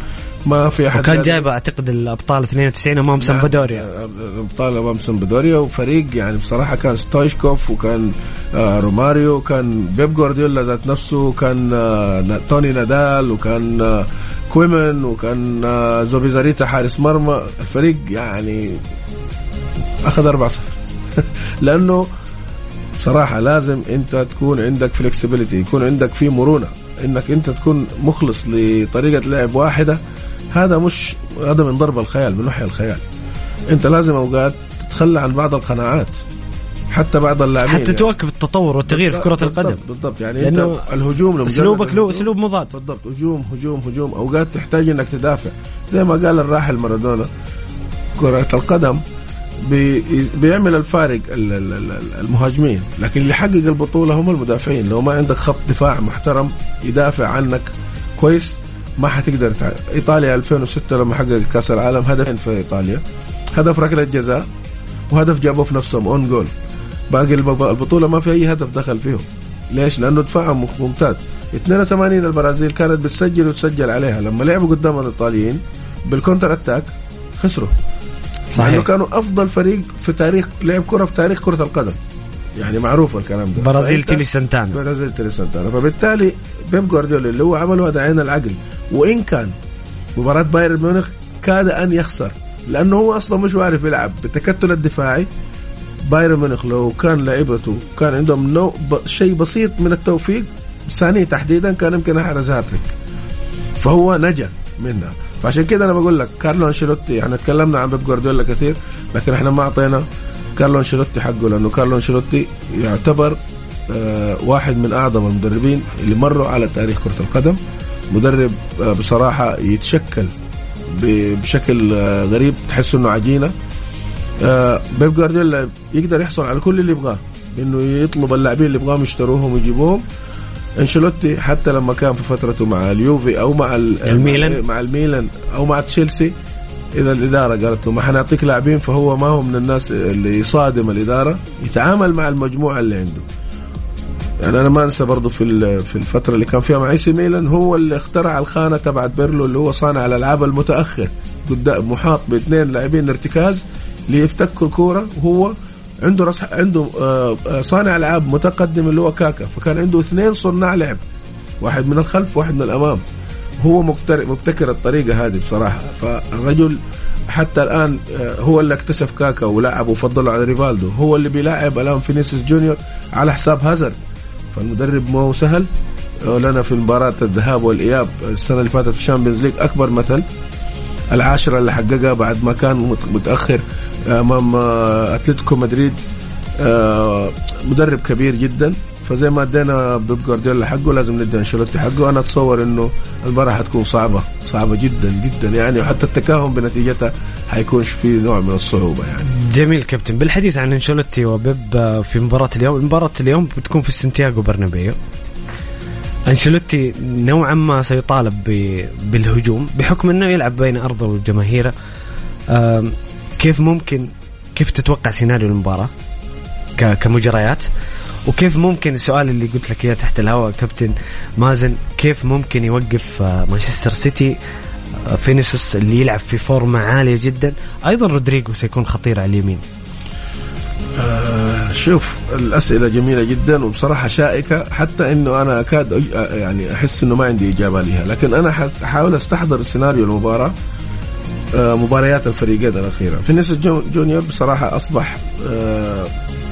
ما في أحد وكان جايب أعتقد الأبطال 92 أمام سامبدوريا نعم، أبطال أمام سامبدوريا وفريق يعني بصراحة كان ستويشكوف وكان آه روماريو وكان بيب جوارديولا ذات نفسه كان آه توني نادال وكان آه كويمن وكان آه زوبيزاريتا حارس مرمى. الفريق يعني أخذ 4 0 لأنه بصراحة لازم انت تكون عندك فلكسبيتي يكون عندك في مرونة انك انت تكون مخلص لطريقة لعب واحدة. هذا مش هذا من ضرب الخيال من وحي الخيال. انت لازم اوقات تتخلى عن بعض القناعات حتى بعض اللاعبين. حتى يعني. تواكب التطور والتغيير في كرة القدم. بالضبط يعني انت الهجوم اسلوبك له اسلوب مضاد بالضبط هجوم هجوم هجوم. اوقات تحتاج انك تدافع. زي ما قال الراحل مارادونا كرة القدم بي بيعمل الفارق المهاجمين لكن اللي يحقق البطولة هم المدافعين. لو ما عندك خط دفاع محترم يدافع عنك كويس ما حتقدر تعرف. إيطاليا 2006 لما حققت كأس العالم هدفين في إيطاليا. هدف ركلة جزاء وهدف جابوه في نفسهم own goal باقي البطولة ما في أي هدف دخل فيهم. ليش؟ لأنه دفاعهم ممتاز. 82 البرازيل كانت بتسجل وتسجل عليها. لما لعبوا قدام الإيطاليين بال counter attack خسروا. صحيح. إنه كانوا أفضل فريق في تاريخ لعب كرة في تاريخ كرة القدم. يعني معروف الكلام ده. برازيل تيلي سانتانا. برازيل تيلي سانتانا. فبالتالي بيب جوارديولا اللي هو عمله هذا عين العقل. وإن كان مباراة بايرن ميونخ كاد أن يخسر. لأنه هو أصلا مش عارف يلعب. بالتكتل الدفاعي. بايرن ميونخ لو كان لعيبته كان عندهم نوع ب... شيء بسيط من التوفيق ساني تحديدا كان يمكن أحرز هاتريك. فهو نجا منها. فعشان كده أنا بقول لك كارلو أنشيلوتي إحنا تكلمنا عن بيب جوارديولا كثير لكن إحنا ما أعطينا كارلو أنشيلوتي حقه لأنه كارلو أنشيلوتي يعتبر آه واحد من أعظم المدربين اللي مروا على تاريخ كرة القدم. مدرب آه بصراحة يتشكل بشكل آه غريب تحس إنه عجينة. بيب جوارديولا يقدر يحصل على كل اللي يبغاه إنه يطلب اللاعبين اللي يبغاهم يشتروهم ويجيبوهم. أنشيلوتي حتى لما كان في فترته مع اليوفي أو مع الميلان. مع الميلان أو مع تشيلسي إذا الإدارة قالت له ما حنعطيك لاعبين فهو ما هو من الناس اللي يصادم الإدارة يتعامل مع المجموعة اللي عنده. يعني أنا ما أنسى برضه في في الفترة اللي كان فيها مع إي سي ميلان هو اللي اخترع الخانة تبعت بيرلو اللي هو صانع الألعاب المتأخر. قدام محاط بإثنين لاعبين ارتكاز ليفتكوا الكوره وهو عنده رص عنده آه، آه، صانع ألعاب متقدم اللي هو كاكا. فكان عنده اثنين صناع لعب واحد من الخلف واحد من الأمام. هو مبتكر الطريقة هذه بصراحة. فالرجل حتى الآن آه، هو اللي اكتشف كاكا ولعبه وفضله على ريفالدو. هو اللي بيلاعب الآن فينيسيوس جونيور على حساب هازارد. فالمدرب مو سهل. آه، لنا في مباراة الذهاب والإياب السنة اللي فاتت في ال Champions League أكبر مثل. العاشرة اللي حققها بعد ما كان مت- متأخر. أمام آه، أتلتيكو مدريد آه، مدرب كبير جدا. فزي ما أدينا بيب جوارديولا حقه لازم ندي أنشيلوتي حقه. أنا أتصور إنه المباراه حتكون صعبة صعبة جدا جدا يعني. وحتى التكهن بنتيجتها حيكون في نوع من الصعوبة يعني. جميل كابتن. بالحديث عن أنشيلوتي وبيب آه، في مباراة اليوم مباراة اليوم بتكون في سانتياغو برنابيو. أنشيلوتي نوعا ما سيطالب بالهجوم بحكم إنه يلعب بين أرضه وجماهيره. كيف ممكن كيف تتوقع سيناريو المباراة ك- كمجريات؟ وكيف ممكن السؤال اللي قلت لك إياه تحت الهواء كابتن مازن كيف ممكن يوقف آه، مانشستر سيتي آه، فينيسيوس اللي يلعب في فورمة عالية جدا؟ أيضا رودريجو سيكون خطير على اليمين. آه، شوف الأسئلة جميلة جدا وبصراحة شائكة حتى إنه أنا أكاد آه، يعني أحس إنه ما عندي إجابة لها لكن أنا أحاول أستحضر سيناريو المباراة مباريات الفريقين الأخيرة. فينيسيوس جو- جونيور بصراحة أصبح آه،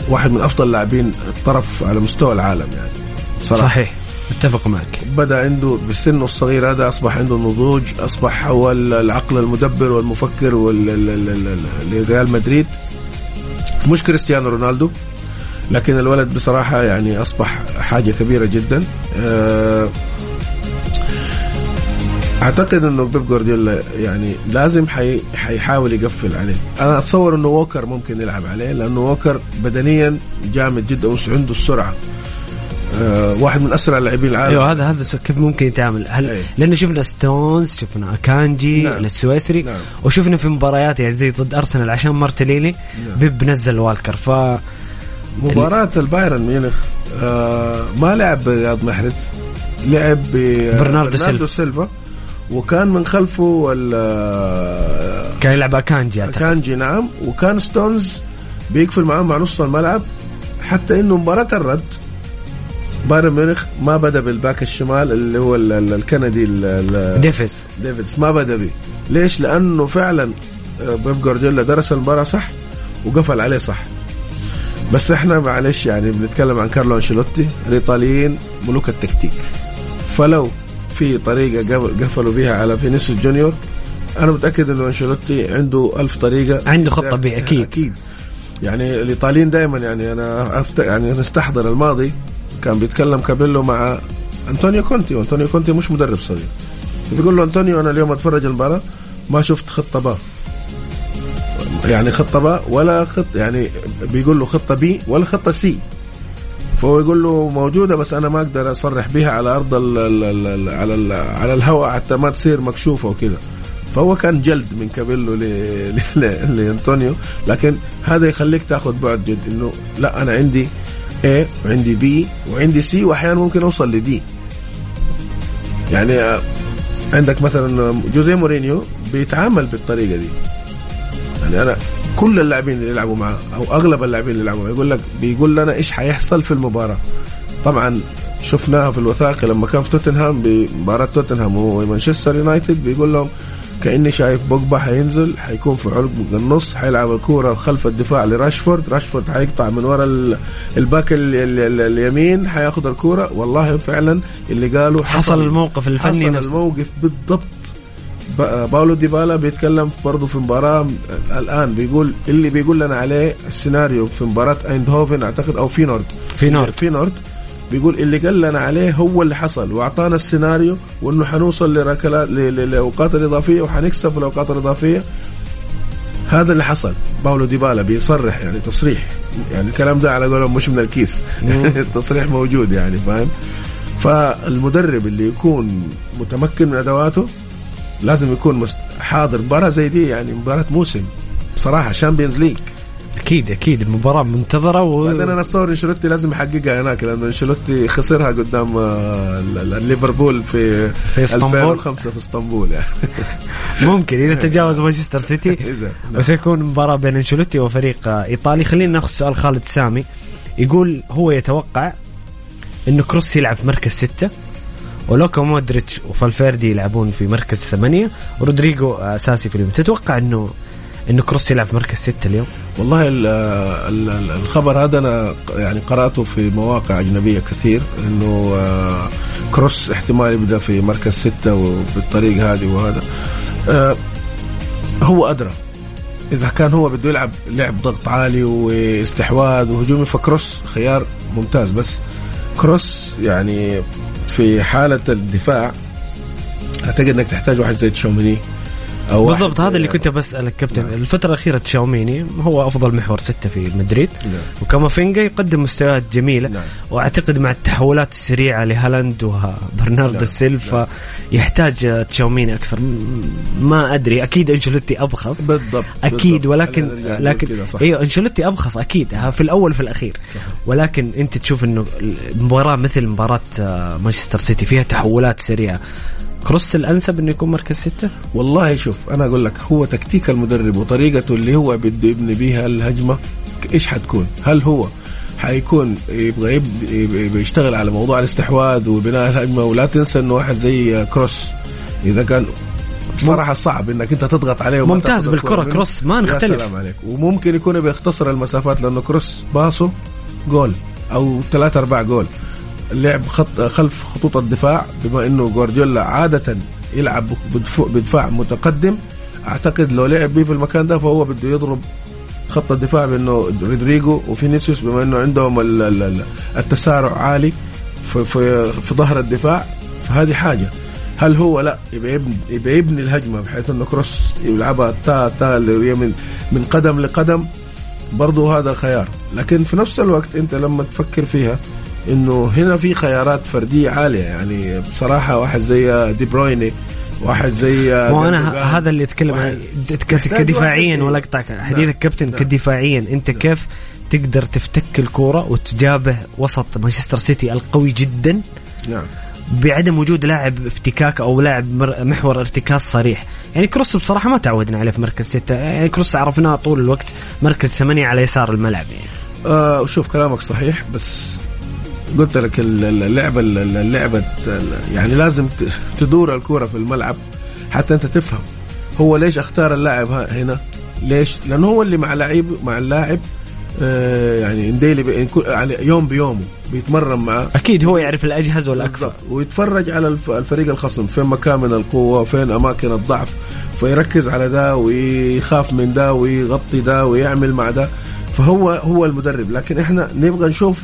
واحد من أفضل لاعبين الطرف على مستوى العالم يعني. بصراحة. صحيح. اتفق معك. بدأ عنده بسنه الصغير هذا أصبح عنده نضوج أصبح هو ال- العقل المدبر والمفكر وال- ال- ال- ال- لريال مدريد. مش كريستيانو رونالدو لكن الولد بصراحة يعني أصبح حاجة كبيرة جدا. آه، أعتقد أنه بيب جوارديولا يعني لازم حي حيحاول يقفل عليه أنا أتصور أنه ووكر ممكن يلعب عليه لأنه ووكر بدنيا جامد جدا وعنده السرعة آه، واحد من أسرع لاعبين العالم أيوه هذا هذا كيف ممكن يتعامل هل أي. لأنه شفنا ستونز شفنا أكانجي نعم. السويسري نعم. وشفنا في مباريات يعني زي ضد أرسنال عشان مارتينيلي نعم. بيب نزل ووكر ف مباراة البايرن ميونخ آه ما لعب برياض محرز لعب ب- برناردو سيلفا. سيلفا وكان من خلفه ال- كان يلعب اكانجي أعتقد. أكانجي نعم. وكان ستونز بيقفل معاه مع نص الملعب حتى إنه مباراة الرد. بايرن ميونخ ما بدأ بال back الشمال اللي هو ال- ال- الكندي ال- ال- ديفيز. ديفيز ما بدأ به ليش؟ لأنه فعلا آه، بيب جوارديولا درس المباراة صح وقفل عليه صح. بس إحنا معلش يعني بنتكلم عن كارلو أنشيلوتي الإيطاليين ملوك التكتيك. فلو في طريقة قف- قفلوا بيها على فينيسيوس جونيور. أنا متأكد إنه أنشيلوتي عنده ألف طريقة. عنده خطة B، أكيد. أكيد. يعني الإيطاليين دائما يعني أنا أفت... يعني نستحضر الماضي. كان بيتكلم كابيلو مع أنطونيو كونتي وأنطونيو كونتي مش مدرب صغير. بيقول له أنطونيو أنا اليوم أتفرج المباراة ما شفت خطة B يعني خطة B ولا خط يعني بيقول له خطة B ولا خطة C. فهو يقول له موجودة بس أنا ما أقدر أصرح بها على أرض ال ال ال على ال على الهواء حتى ما تصير مكشوفة وكذا. فهو كان جلد من كابيلو لأنطونيو لكن هذا يخليك تأخذ بعد جد إنه لا أنا عندي A وعندي B وعندي C وأحيانا ممكن أوصل ل D يعني آه، عندك مثلا جوزيه مورينيو بيتعامل بالطريقة دي. يعني أنا كل اللاعبين اللي يلعبوا معاه أو أغلب اللاعبين اللي يلعبوا معاه يقول لك بيقول لنا إيش حيحصل في المباراة. طبعا شفناها في الوثائقي لما كان في توتنهام بمباراة توتنهام ومانشستر يونايتد بيقول لهم كأني شايف بوجبا حينزل حيكون في عمق النص حيلعب الكورة خلف الدفاع لراشفورد راشفورد حيقطع من ورا ال- الباك ال- ال- ال- اليمين حياخذ الكورة. والله فعلا اللي قالوا حصل الموقف الفني حصل نفسه. الموقف بالضبط. باولو ديبالا بيتكلم برضه في مباراة الآن بيقول اللي بيقول لنا عليه السيناريو في مباراة أيندهوفن أعتقد أو فينورد. فينورد. فينورد بيقول اللي قال لنا عليه هو اللي حصل وأعطانا السيناريو وإنه حنوصل لركلات ل- ل- لأوقات الاضافيه وحنكسب في الأوقات الإضافية. هذا اللي حصل. باولو ديبالا بيصرح يعني تصريح. يعني الكلام ده على قولهم مش من الكيس. التصريح موجود يعني فاهم؟ فالمدرب اللي يكون متمكن من أدواته لازم يكون حاضر مباراة زي دي يعني مباراة موسم. بصراحة Champions League أكيد أكيد. مباراه منتظرة و... بعدين أنا اتصور إنشيلوتي لازم يحققها هناك لأنه إنشيلوتي خسرها قدام آه، ليفربول في في إسطنبول. 2005 في إسطنبول يعني. ممكن إذا تجاوز مانشستر سيتي. إذا. وسيكون مباراة بين إنشيلوتي وفريق إيطالي. خلينا ناخذ سؤال خالد سامي. يقول هو يتوقع انه كروس يلعب في مركز ستة؟ ولوكا مودريتش وفالفيردي يلعبون في مركز ثمانية. ورودريجو أساسي في اليوم. تتوقع انه إنه كروس يلعب في مركز ستة اليوم؟ والله ال ال ال الخبر هذا أنا يعني قرأته في مواقع أجنبية كثير إنه آه، كروس احتمال يبدأ في مركز ستة وبالطريقه هذه وهذا. آه، هو أدرى. إذا كان هو بده يلعب لعب ضغط عالي واستحواذ وهجومي فكروس خيار ممتاز. بس كروس يعني في حالة الدفاع أعتقد إنك تحتاج واحد زي تشاوميني. بالضبط هذا اللي كنت بسألك كابتن نعم. الفترة الأخيرة تشاوميني هو أفضل محور ستة في مدريد نعم. وكامافينجا يقدم مستويات جميلة نعم. وأعتقد مع التحولات السريعة لهالاند وبرناردو نعم. سيلفا نعم. يحتاج تشاوميني أكثر ما أدري أكيد انشلوتي أبخص بالضبط أكيد بالضبط. ولكن لكن إيوه انشلوتي أبخص أكيد في الأول وفي الأخير صح. ولكن أنت تشوف إنه مباراه مثل مباراة آه، مانشستر سيتي فيها تحولات سريعة cross الأنسب إنه يكون مركز ستة؟ والله شوف أنا أقول لك هو تكتيك المدرب وطريقته اللي هو بده يبني بيها الهجمة إيش حتكون؟ هل هو حيكون يبغى يشتغل على موضوع الاستحواذ وبناء الهجمة؟ ولا تنسى إنه واحد زي كروس إذا كان صراحة صعب إنك أنت تضغط عليه ممتاز بالكرة كروس ما نختلف. سلام عليك. وممكن يكون بيختصر المسافات لأنه كروس باصه جول أو ثلاثة أربع جول. اللعب خط خلف خطوط الدفاع بما إنه جوارديولا عادة يلعب بدفاع متقدم. أعتقد لو لعب بيه في المكان ده فهو بده يضرب خط الدفاع بإنه رودريجو وفينيسيوس بما إنه عندهم التسارع عالي في, في, في ظهر الدفاع. فهذه حاجة. هل هو؟ لا يبني يبقى يبني الهجمة بحيث إنه كروس يلعبها تا تا من من قدم لقدم. برضه هذا خيار. لكن في نفس الوقت أنت لما تفكر فيها إنه هنا في خيارات فردية عالية. يعني بصراحة واحد زي دي برويني واحد زي مو أنا هذا اللي أتكلم كدفاعيا ولا أقطعك. حديثك نعم. كابتن نعم. كدفاعيا. أنت نعم. كيف تقدر تفتك الكورة وتجابه وسط مانشستر سيتي القوي جدا؟ نعم. بعدم وجود لاعب افتكاك أو لاعب محور ارتكاز صريح. يعني كروس بصراحة ما تعودنا عليه في مركز ستة. يعني كروس عرفناه طول الوقت مركز ثمانية على يسار الملعب يعني. آه شوف كلامك صحيح بس قلت لك اللعبة اللعبة يعني لازم تدور الكورة في الملعب حتى أنت تفهم هو ليش اختار اللاعب هنا؟ ليش؟ لأنه هو اللي مع لعيب مع اللاعب آه، يعني ديلي يوم بيومه بيتمرن معاه أكيد هو يعرف الاجهز والأكثر. ويتفرج على الفريق الخصم فين مكان من القوة وفين أماكن الضعف فيركز على ده ويخاف من ده ويغطي ده ويعمل مع ده. فهو هو المدرب. لكن إحنا نبغى نشوف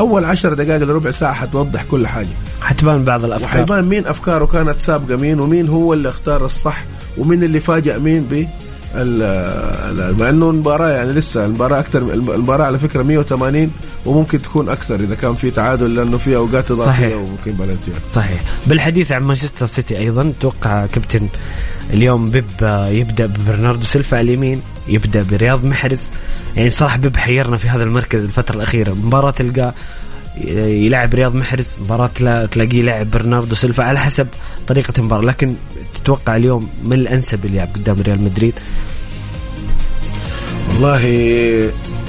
أول عشر دقائق لربع ساعة حتوضح كل حاجة. حتبان بعض الأفكار. وحيبان مين أفكاره كانت سابقة مين ومين هو اللي اختار الصح ومين اللي فاجأ مين ب مع إنه المباراة يعني لسه المباراة أكثر المباراة على فكرة 180 وممكن تكون أكثر إذا كان في تعادل لأنه في أوقات إضافية وممكن بلنتيات صحيح. بالحديث عن مانشستر سيتي أيضا توقع كابتن اليوم بيب يبدأ ببرناردو سيلفا على اليمين. يبدأ برياض محرز. يعني صراحة بيب حيرنا في هذا المركز الفترة الأخيرة. مباراة تلقاه يلعب رياض محرز مباراة تلاقيه يلعب برناردو سيلفا على حسب طريقة المباراة. لكن تتوقع اليوم من الأنسب اللي يلعب قدام ريال مدريد؟ والله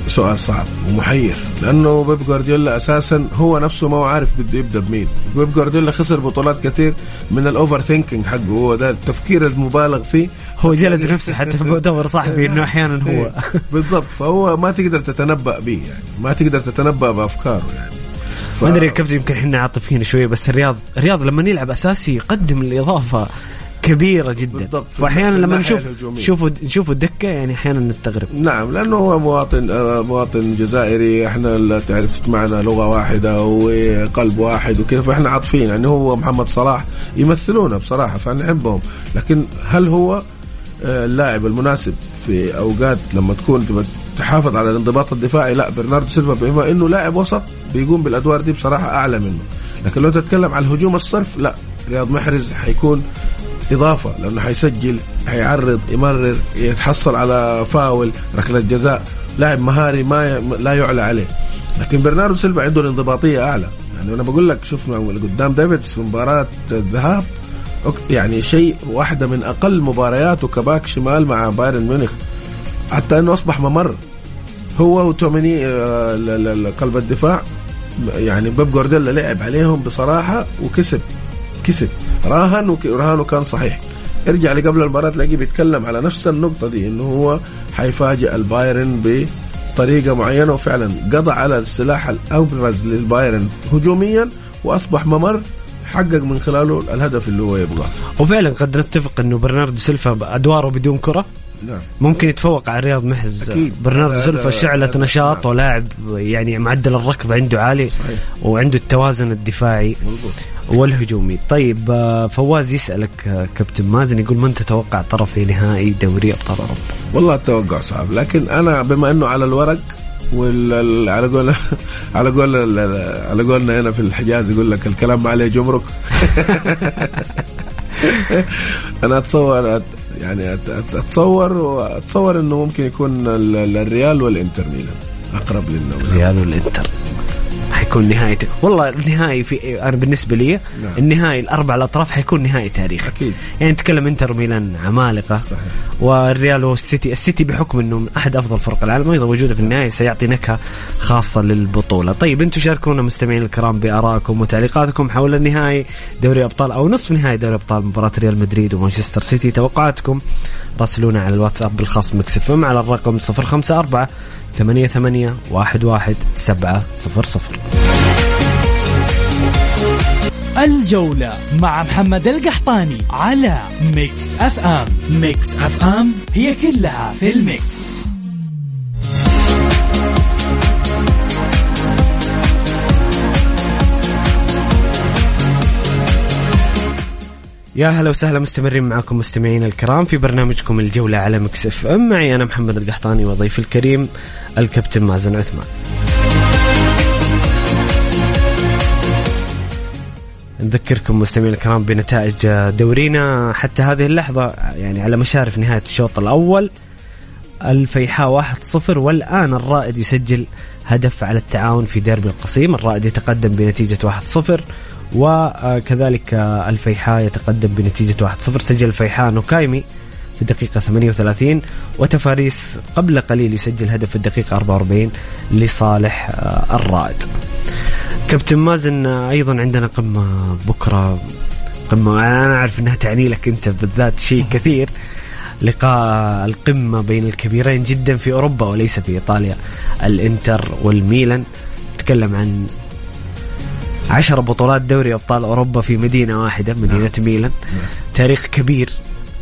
سؤال صعب ومحير لأنه بيب جوارديولا أساسا هو نفسه ما هو عارف بده يبدأ بمين. بيب جوارديولا خسر بطولات كثير من ال overthinking حقه هو ده التفكير المبالغ فيه. هو جلد نفسه حتى في مؤتمر صحفي إنه أحيانا هو. إيه، بالضبط. فهو ما تقدر تتنبأ به يعني ما تقدر تتنبأ بأفكاره يعني. ف... ما أدري يا كابتن يمكن إحنا عاطفيين شوية بس الرياض الرياض لما يلعب أساسي يقدم الإضافة كبيرة جدا. بالضبط. فاحيانا لما نشوف نشوفه نشوفه الدكة يعني أحيانا نستغرب. نعم لأنه هو مواطن آه، مواطن جزائري إحنا تعرف معنا لغة واحدة وقلب واحد وكذا فاحنا عاطفين يعني هو محمد صلاح يمثلونا بصراحة فنحبهم. لكن هل هو آه، اللاعب المناسب في أوقات لما تكون تحافظ على الانضباط الدفاعي؟ لا برناردو سيلفا بما إنه لاعب وسط بيقوم بالأدوار دي بصراحة أعلى منه. لكن لو تتكلم عن الهجوم الصرف لا رياض محرز حيكون إضافة لأنه حيسجل حيعرض يمرر يتحصل على فاول ركلة جزاء. لاعب مهاري ما لا يعلى عليه. لكن برناردو سيلفا عنده الانضباطية أعلى. يعني أنا بقول لك شوف قدام ديفيدز في مباراة الذهاب يعني شيء واحدة من أقل مبارياته كباك شمال مع بايرن ميونخ. حتى إنه أصبح ممر. هو وتوميني آه، قلب الدفاع. يعني بيب جوارديولا لعب عليهم بصراحة وكسب. كسب. راهن ورهانه كان صحيح. ارجع لقبل المباراة تلاقيه بيتكلم على نفس النقطة دي إنه هو حيفاجئ البايرن بطريقة معينة وفعلا قضى على السلاح الأبرز للبايرن هجوميا وأصبح ممر حقق من خلاله الهدف اللي هو يبغاه. وفعلا قد نتفق إنه برناردو سيلفا ادواره بدون كرة؟ نعم. ممكن يتفوق على رياض محرز أكيد. برناردو سيلفا شعلة نشاط نعم. ولاعب يعني معدل الركض عنده عالي صحيح. وعنده التوازن الدفاعي. مضبوط والهجومي. طيب آه، فواز يسألك آه، كابتن مازن يقول من تتوقع طرفي نهائي دوري أبطال أوروبا؟ والله التوقع صعب لكن أنا بما إنه على الورق وال على قول على قول على قولنا هنا في الحجاز يقول لك الكلام ما عليه جمرك. أنا أتصور يعني أتصور وأتصور إنه ممكن يكون ال- ال- الريال والإنتر ميلان أقرب للنوم ريال والإنتر. حيكون نهاية والله النهائي في أنا بالنسبة لي نعم. النهائي الأربع الأطراف حيكون نهائي تاريخي أكيد. يعني نتكلم إنتر ميلان عمالقة. صحيح. والريال والسيتي السيتي بحكم إنه من أحد أفضل فرق العالم أيضا وجوده في النهائي سيعطي نكهة خاصة للبطولة. طيب أنتم شاركونا مستمعين الكرام بآرائكم وتعليقاتكم حول النهائي دوري أبطال أو نصف نهائي دوري أبطال مباراة ريال مدريد ومانشستر سيتي. توقعاتكم راسلونا على الواتساب بالخاص ميكس اف على الرقم 054 ثمانية ثمانية واحد واحد سبعة صفر صفر. الجولة مع محمد القحطاني على ميكس أف أم. ميكس أف أم هي كلها في ال mix. يا هلا وسهلا مستمرين معكم مستمعين الكرام في برنامجكم الجولة على مكس اف ام. معي أنا محمد القحطاني وضيفي الكريم الكابتن مازن عثمان. نذكركم مستمعين الكرام بنتائج دورينا حتى هذه اللحظة يعني على مشارف نهاية الشوط الأول. الفيحاء 1-0 والآن الرائد يسجل هدف على التعاون في ديربي القصيم. الرائد يتقدم بنتيجة 1-0 وكذلك الفيحاء يتقدم بنتيجة 1-0 سجل الفيحاء نوكايمي في الدقيقة 38 وتفاريس قبل قليل يسجل هدف في الدقيقة 44 لصالح الرائد. كابتن مازن أيضا عندنا قمة بكرة. قمة أنا أعرف إنها تعني لك أنت بالذات شيء كثير. لقاء القمة بين الكبيرين جدا في أوروبا وليس في إيطاليا. الإنتر والميلان. نتكلم عن عشر بطولات دوري أبطال أوروبا في مدينة واحدة مدينة ميلان. تاريخ كبير.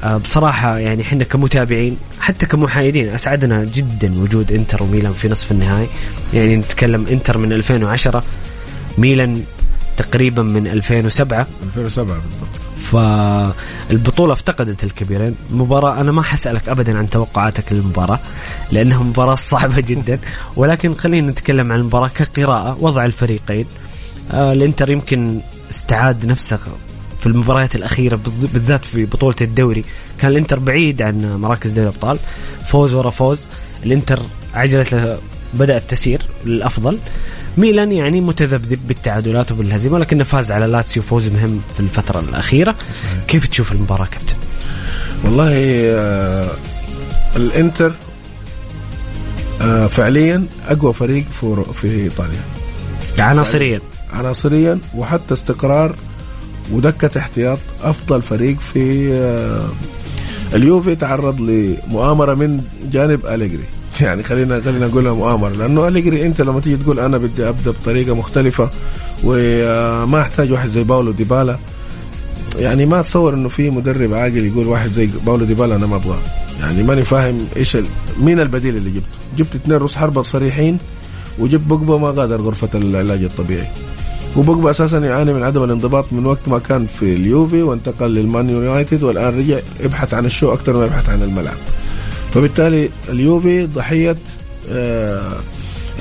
آه، بصراحة يعني إحنا كمتابعين حتى كمحايدين أسعدنا جدا وجود إنتر وميلان في نصف النهائي. يعني نتكلم إنتر من 2010 ميلان تقريبا من 2007 2007 بالضبط. فالبطولة افتقدت الكبيرين. مباراة أنا ما حسألك أبدا عن توقعاتك للمباراة لأنها مباراة صعبة جدا. ولكن خلينا نتكلم عن المباراة كقراءة وضع الفريقين. الانتر يمكن استعاد نفسه في المباريات الأخيرة بالذ- بالذات في بطولة الدوري. كان الانتر بعيد عن مراكز دوري الأبطال. فوز ورا فوز. الانتر عجلة بدأت تسير للأفضل. ميلان يعني متذبذب بالتعادلات وبالهزيمة لكنه فاز على لاتسيو فوز مهم في الفترة الأخيرة. كيف تشوف المباراة كابتن؟ والله آه الانتر آه فعليا أقوى فريق في في إيطاليا. عناصريا. عناصريا وحتى استقرار ودكة احتياط أفضل فريق في آه اليوفي تعرض لمؤامرة من جانب أليجري. يعني خلينا خلينا نقولها مؤامرة لأنه أليجري أنت لما تيجي تقول أنا بدي أبدأ بطريقة مختلفة وما أحتاج واحد زي باولو ديبالا يعني ما اتصور إنه في مدرب عاقل يقول واحد زي باولو ديبالا أنا ما أبغاه. يعني ماني فاهم إيش. مين البديل اللي جبته؟ جبت اثنين رؤوس حربة صريحين وجبت بوجبا ما غادر غرفة العلاج الطبيعي. وبوجبا أساسا يعاني من عدم الانضباط من وقت ما كان في اليوفي وانتقل للمان يونايتد والآن رجع يبحث عن ال show أكثر ما يبحث عن الملعب. فبالتالي اليوفي ضحية آه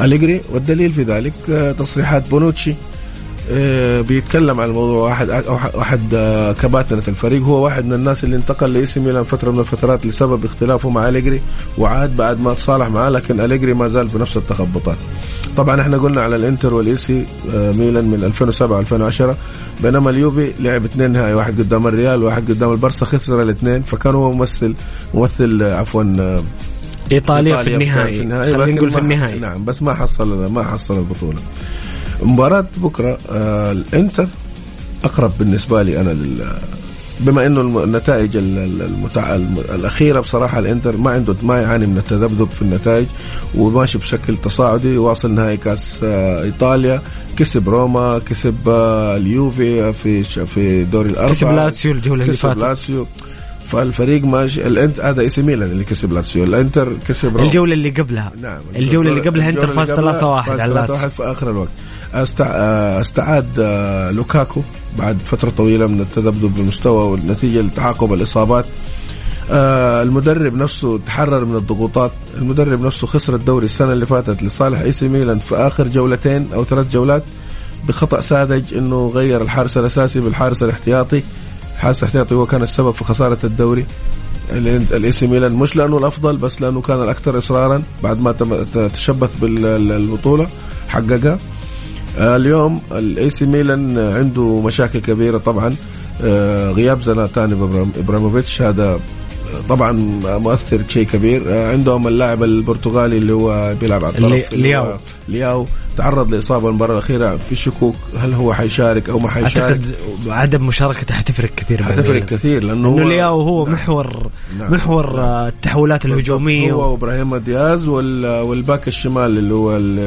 أليجري والدليل في ذلك آه تصريحات بونوتشي. بيتكلم عن الموضوع. واحد واحد آه كباتنة الفريق. هو واحد من الناس اللي انتقل لإي ميلان فترة من الفترات لسبب اختلافه مع أليجري وعاد بعد ما تصالح معاه لكن أليجري ما زال بنفس التخبطات. طبعا إحنا قلنا على الإنتر والايسي آه ميلان من 2007 2010 بينما اليوفي لعب اثنين نهائي واحد قدام الريال وواحد قدام البرسا خسر الاثنين. فكان هو ممثل ممثل آه عفوا آه إيطاليا في النهائي. خلينا نقول في النهائي. نعم بس ما حصل ما حصل البطولة. مباراة بكرة آه الإنتر أقرب بالنسبة لي أنا لل بما إنه النتائج ال- ال- المتع... الم- الأخيرة بصراحة الإنتر ما عنده ما يعاني من التذبذب في النتائج وماشي بشكل تصاعدي واصل نهائي كأس آه، إيطاليا كسب روما كسب آه، اليوفي في في دوري الأربعة كسب لاتسيو الجولة اللي كسب فاتت. لاتسيو. فالفريق ماشي الانت هذا إي سي ميلان اللي كسب لاتسيو الإنتر كسب روما. الجولة اللي قبلها. نعم الجولة اللي قبلها إنتر فاز اللي قبلها 3-1 فاز على 3-1 لاتسيو. في آخر الوقت. استعاد آه، لوكاكو بعد فترة طويلة من التذبذب بالمستوى والنتيجة لتعاقب الإصابات. آه، المدرب نفسه تحرر من الضغوطات. المدرب نفسه خسر الدوري السنة اللي فاتت لصالح إي سي ميلان في آخر جولتين أو ثلاث جولات بخطأ ساذج إنه غير الحارس الأساسي بالحارس الاحتياطي. الحارس الاحتياطي هو كان السبب في خسارة الدوري الاي سي ميلان. مش لأنه الأفضل بس لأنه كان الأكثر إصرارا بعد ما تشبث بالبطوله حققها. آه، اليوم الاي سي ميلان عنده مشاكل كبيرة طبعا. آه، غياب زلاتان ابراهيموفيتش هذا طبعا مؤثر شيء كبير آه، عندهم اللاعب البرتغالي اللي هو بيلعب على الطرف لياو. لياو تعرض لإصابة المباراة الأخيرة في شكوك هل هو حيشارك أو ما حيشارك اعتقد عدم مشاركته حتفرق كثير حتفرق. كثير لأنه انه هو لياو هو نعم. محور نعم. محور نعم. آه، التحولات الهجومية هو وإبراهيم دياز وال- والباك الشمال اللي هو ال-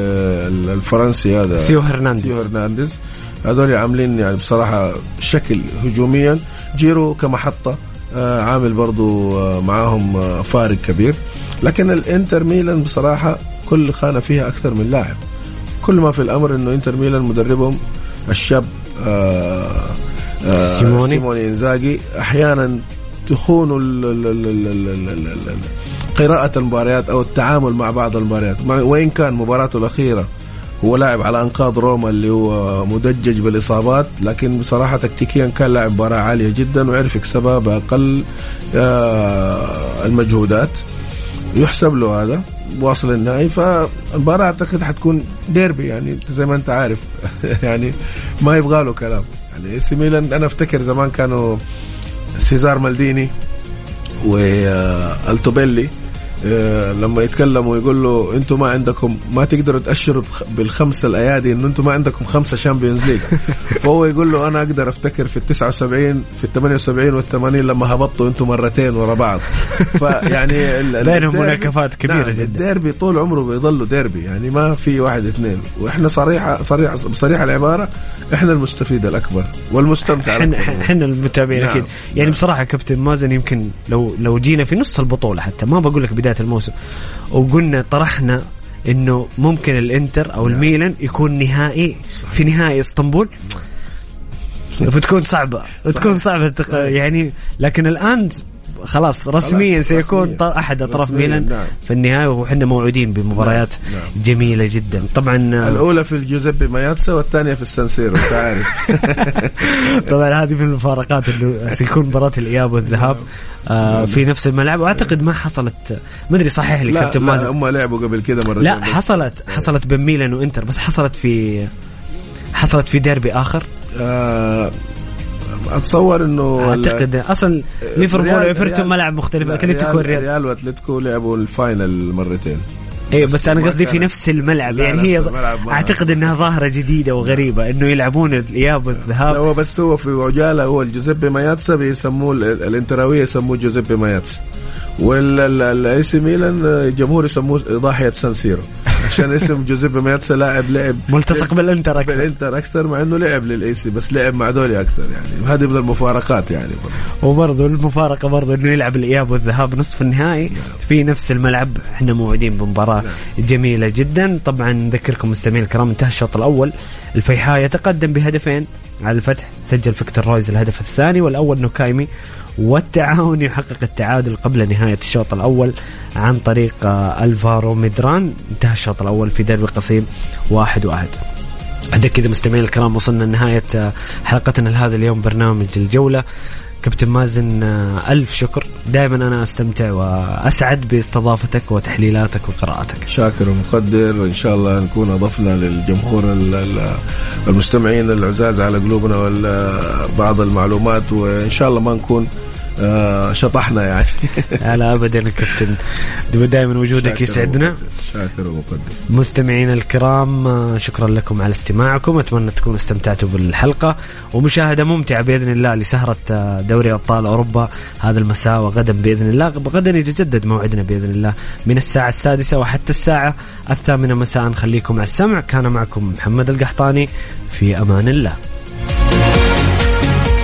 ال- الفرنسي هذا ثيو هرنانديز ثيو هرنانديز هذول عاملين يعني بصراحة شكل هجوميا جيرو كمحطة آه، عامل برضو آه، معاهم آه، فارق كبير. لكن الإنتر ميلان بصراحة كل خانة فيها أكثر من لاعب. كل ما في الأمر إنه إنتر ميلان مدربهم الشاب سيموني. سيموني إنزاجي أحيانا تخون قراءة المباريات أو التعامل مع بعض المباريات. وإن كان مباراته الأخيرة هو لاعب على أنقاض روما اللي هو مدجج بالإصابات لكن بصراحة تكتيكيا كان لاعب مباراة عالية جدا وعرف يكسبها بأقل آه، المجهودات. يحسب له هذا واصل النهائي. فالمباراة أعتقد حتكون ديربي يعني زي ما أنت عارف. يعني ما يبغى له كلام. يعني إي سي ميلان أنا أفتكر زمان كانوا سيزار مالديني والتوبيلي آه، لما يتكلموا يقول له أنتم ما عندكم ما تقدروا تأشروا بالخمسة الأيادي إنه أنتم ما عندكم خمسة Champions League فهو يقول له أنا أقدر أفتكر في ال 79 في ال 78 وال 80 لما هبطوا أنتم مرتين ورا بعض فيعني بينهم مناكفات كبيرة نعم جدا. الديربي طول عمره بيظل ديربي يعني ما في واحد اثنين وإحنا صريحه صريحه بصريحه العبارة إحنا المستفيد الأكبر والمستمتع إحنا. إحنا المتابعين نعم. أكيد يعني نعم. بصراحة كابتن مازن يمكن لو لو جينا في نص البطولة حتى ما بقول لك بداية الموسم. وقلنا طرحنا إنه ممكن الإنتر أو الميلان يكون نهائي في نهائي إسطنبول. بتكون صعبة. بتكون صعبة يعني لكن الآن خلاص رسميا خلاص، سيكون رسمياً. أحد أطراف ميلان. نعم. في النهائي وحنا موعودين بمباريات نعم. جميلة جدا. طبعا الأولى في الجوزيبي ماياتسا والثانية في السانسيرو انت عارف طبعا هذه من المفارقات اللي سيكون مباراة الإياب والذهاب آه في نفس الملعب. وأعتقد ما حصلت ما أدري صحيح لي كابتن لا مازن. هم لعبوا قبل كده مرتين لا. حصلت حصلت بين ميلان وإنتر بس حصلت في حصلت في ديربي آخر. آه أتصور إنه أعتقد أصلا ليفربول ريال- ملعب مختلف لا، أتلتيكو والريال. ريال وأتلتيكو لعبوا ال final مرتين. إيه بس أنا ما قصدي في نفس الملعب يعني هي أعتقد إنها ظاهرة جديدة وغريبة إنه يلعبون الإياب لا والذهاب هو بس هو في عجالة هو الجوزيبي ماياتسا بيسموه ال- الانتراويه يسموه جوزيبي ماياتسا. والاي سي ميلان الجمهور يسموه ضاحيه سان سيرو. عشان اسم جوزيبي ماياتسا لاعب لعب ملتصق بالإنتر أكثر. بالإنتر أكثر مع إنه لعب للاي سي بس لعب مع دولي أكثر يعني. هذه من المفارقات يعني. وبرضه المفارقة برضه إنه يلعب الإياب والذهاب نصف النهائي. في نفس الملعب إحنا موعودين بمباراة جميلة جدا. طبعا نذكركم مستمعين الكرام انتهى الشوط الأول. الفيحاء يتقدم بهدفين. على الفتح سجل فيكتور رويز الهدف الثاني والأول نوكايمي والتعاون يحقق التعادل قبل نهاية الشوط الأول عن طريق آه، ألفارو ميدران. انتهى الشوط الأول في ديربي قصيم واحد واحد. عندك كذا مستمعين الكرام وصلنا لنهاية آه، حلقتنا لهذا اليوم برنامج الجولة. كابتن مازن آه، ألف شكر. دائما أنا أستمتع وأسعد باستضافتك وتحليلاتك وقراءتك شاكر ومقدر وإن شاء الله نكون أضفنا للجمهور ال- ال- المستمعين العزاز على قلوبنا بعض المعلومات وإن شاء الله ما نكون آه شطحنا يعني. لا ابدا كابتن. دائما وجودك يسعدنا. شاكر ومقدر مستمعينا الكرام آه، شكرا لكم على استماعكم. أتمنى تكونوا استمتعتوا بالحلقة. ومشاهدة ممتعة بإذن الله لسهرة آه، دوري أبطال أوروبا هذا المساء وغدا بإذن الله. غدا يتجدد موعدنا بإذن الله من الساعة السادسة وحتى الساعة الثامنة مساء. خليكم على السمع. كان معكم محمد القحطاني. في أمان الله.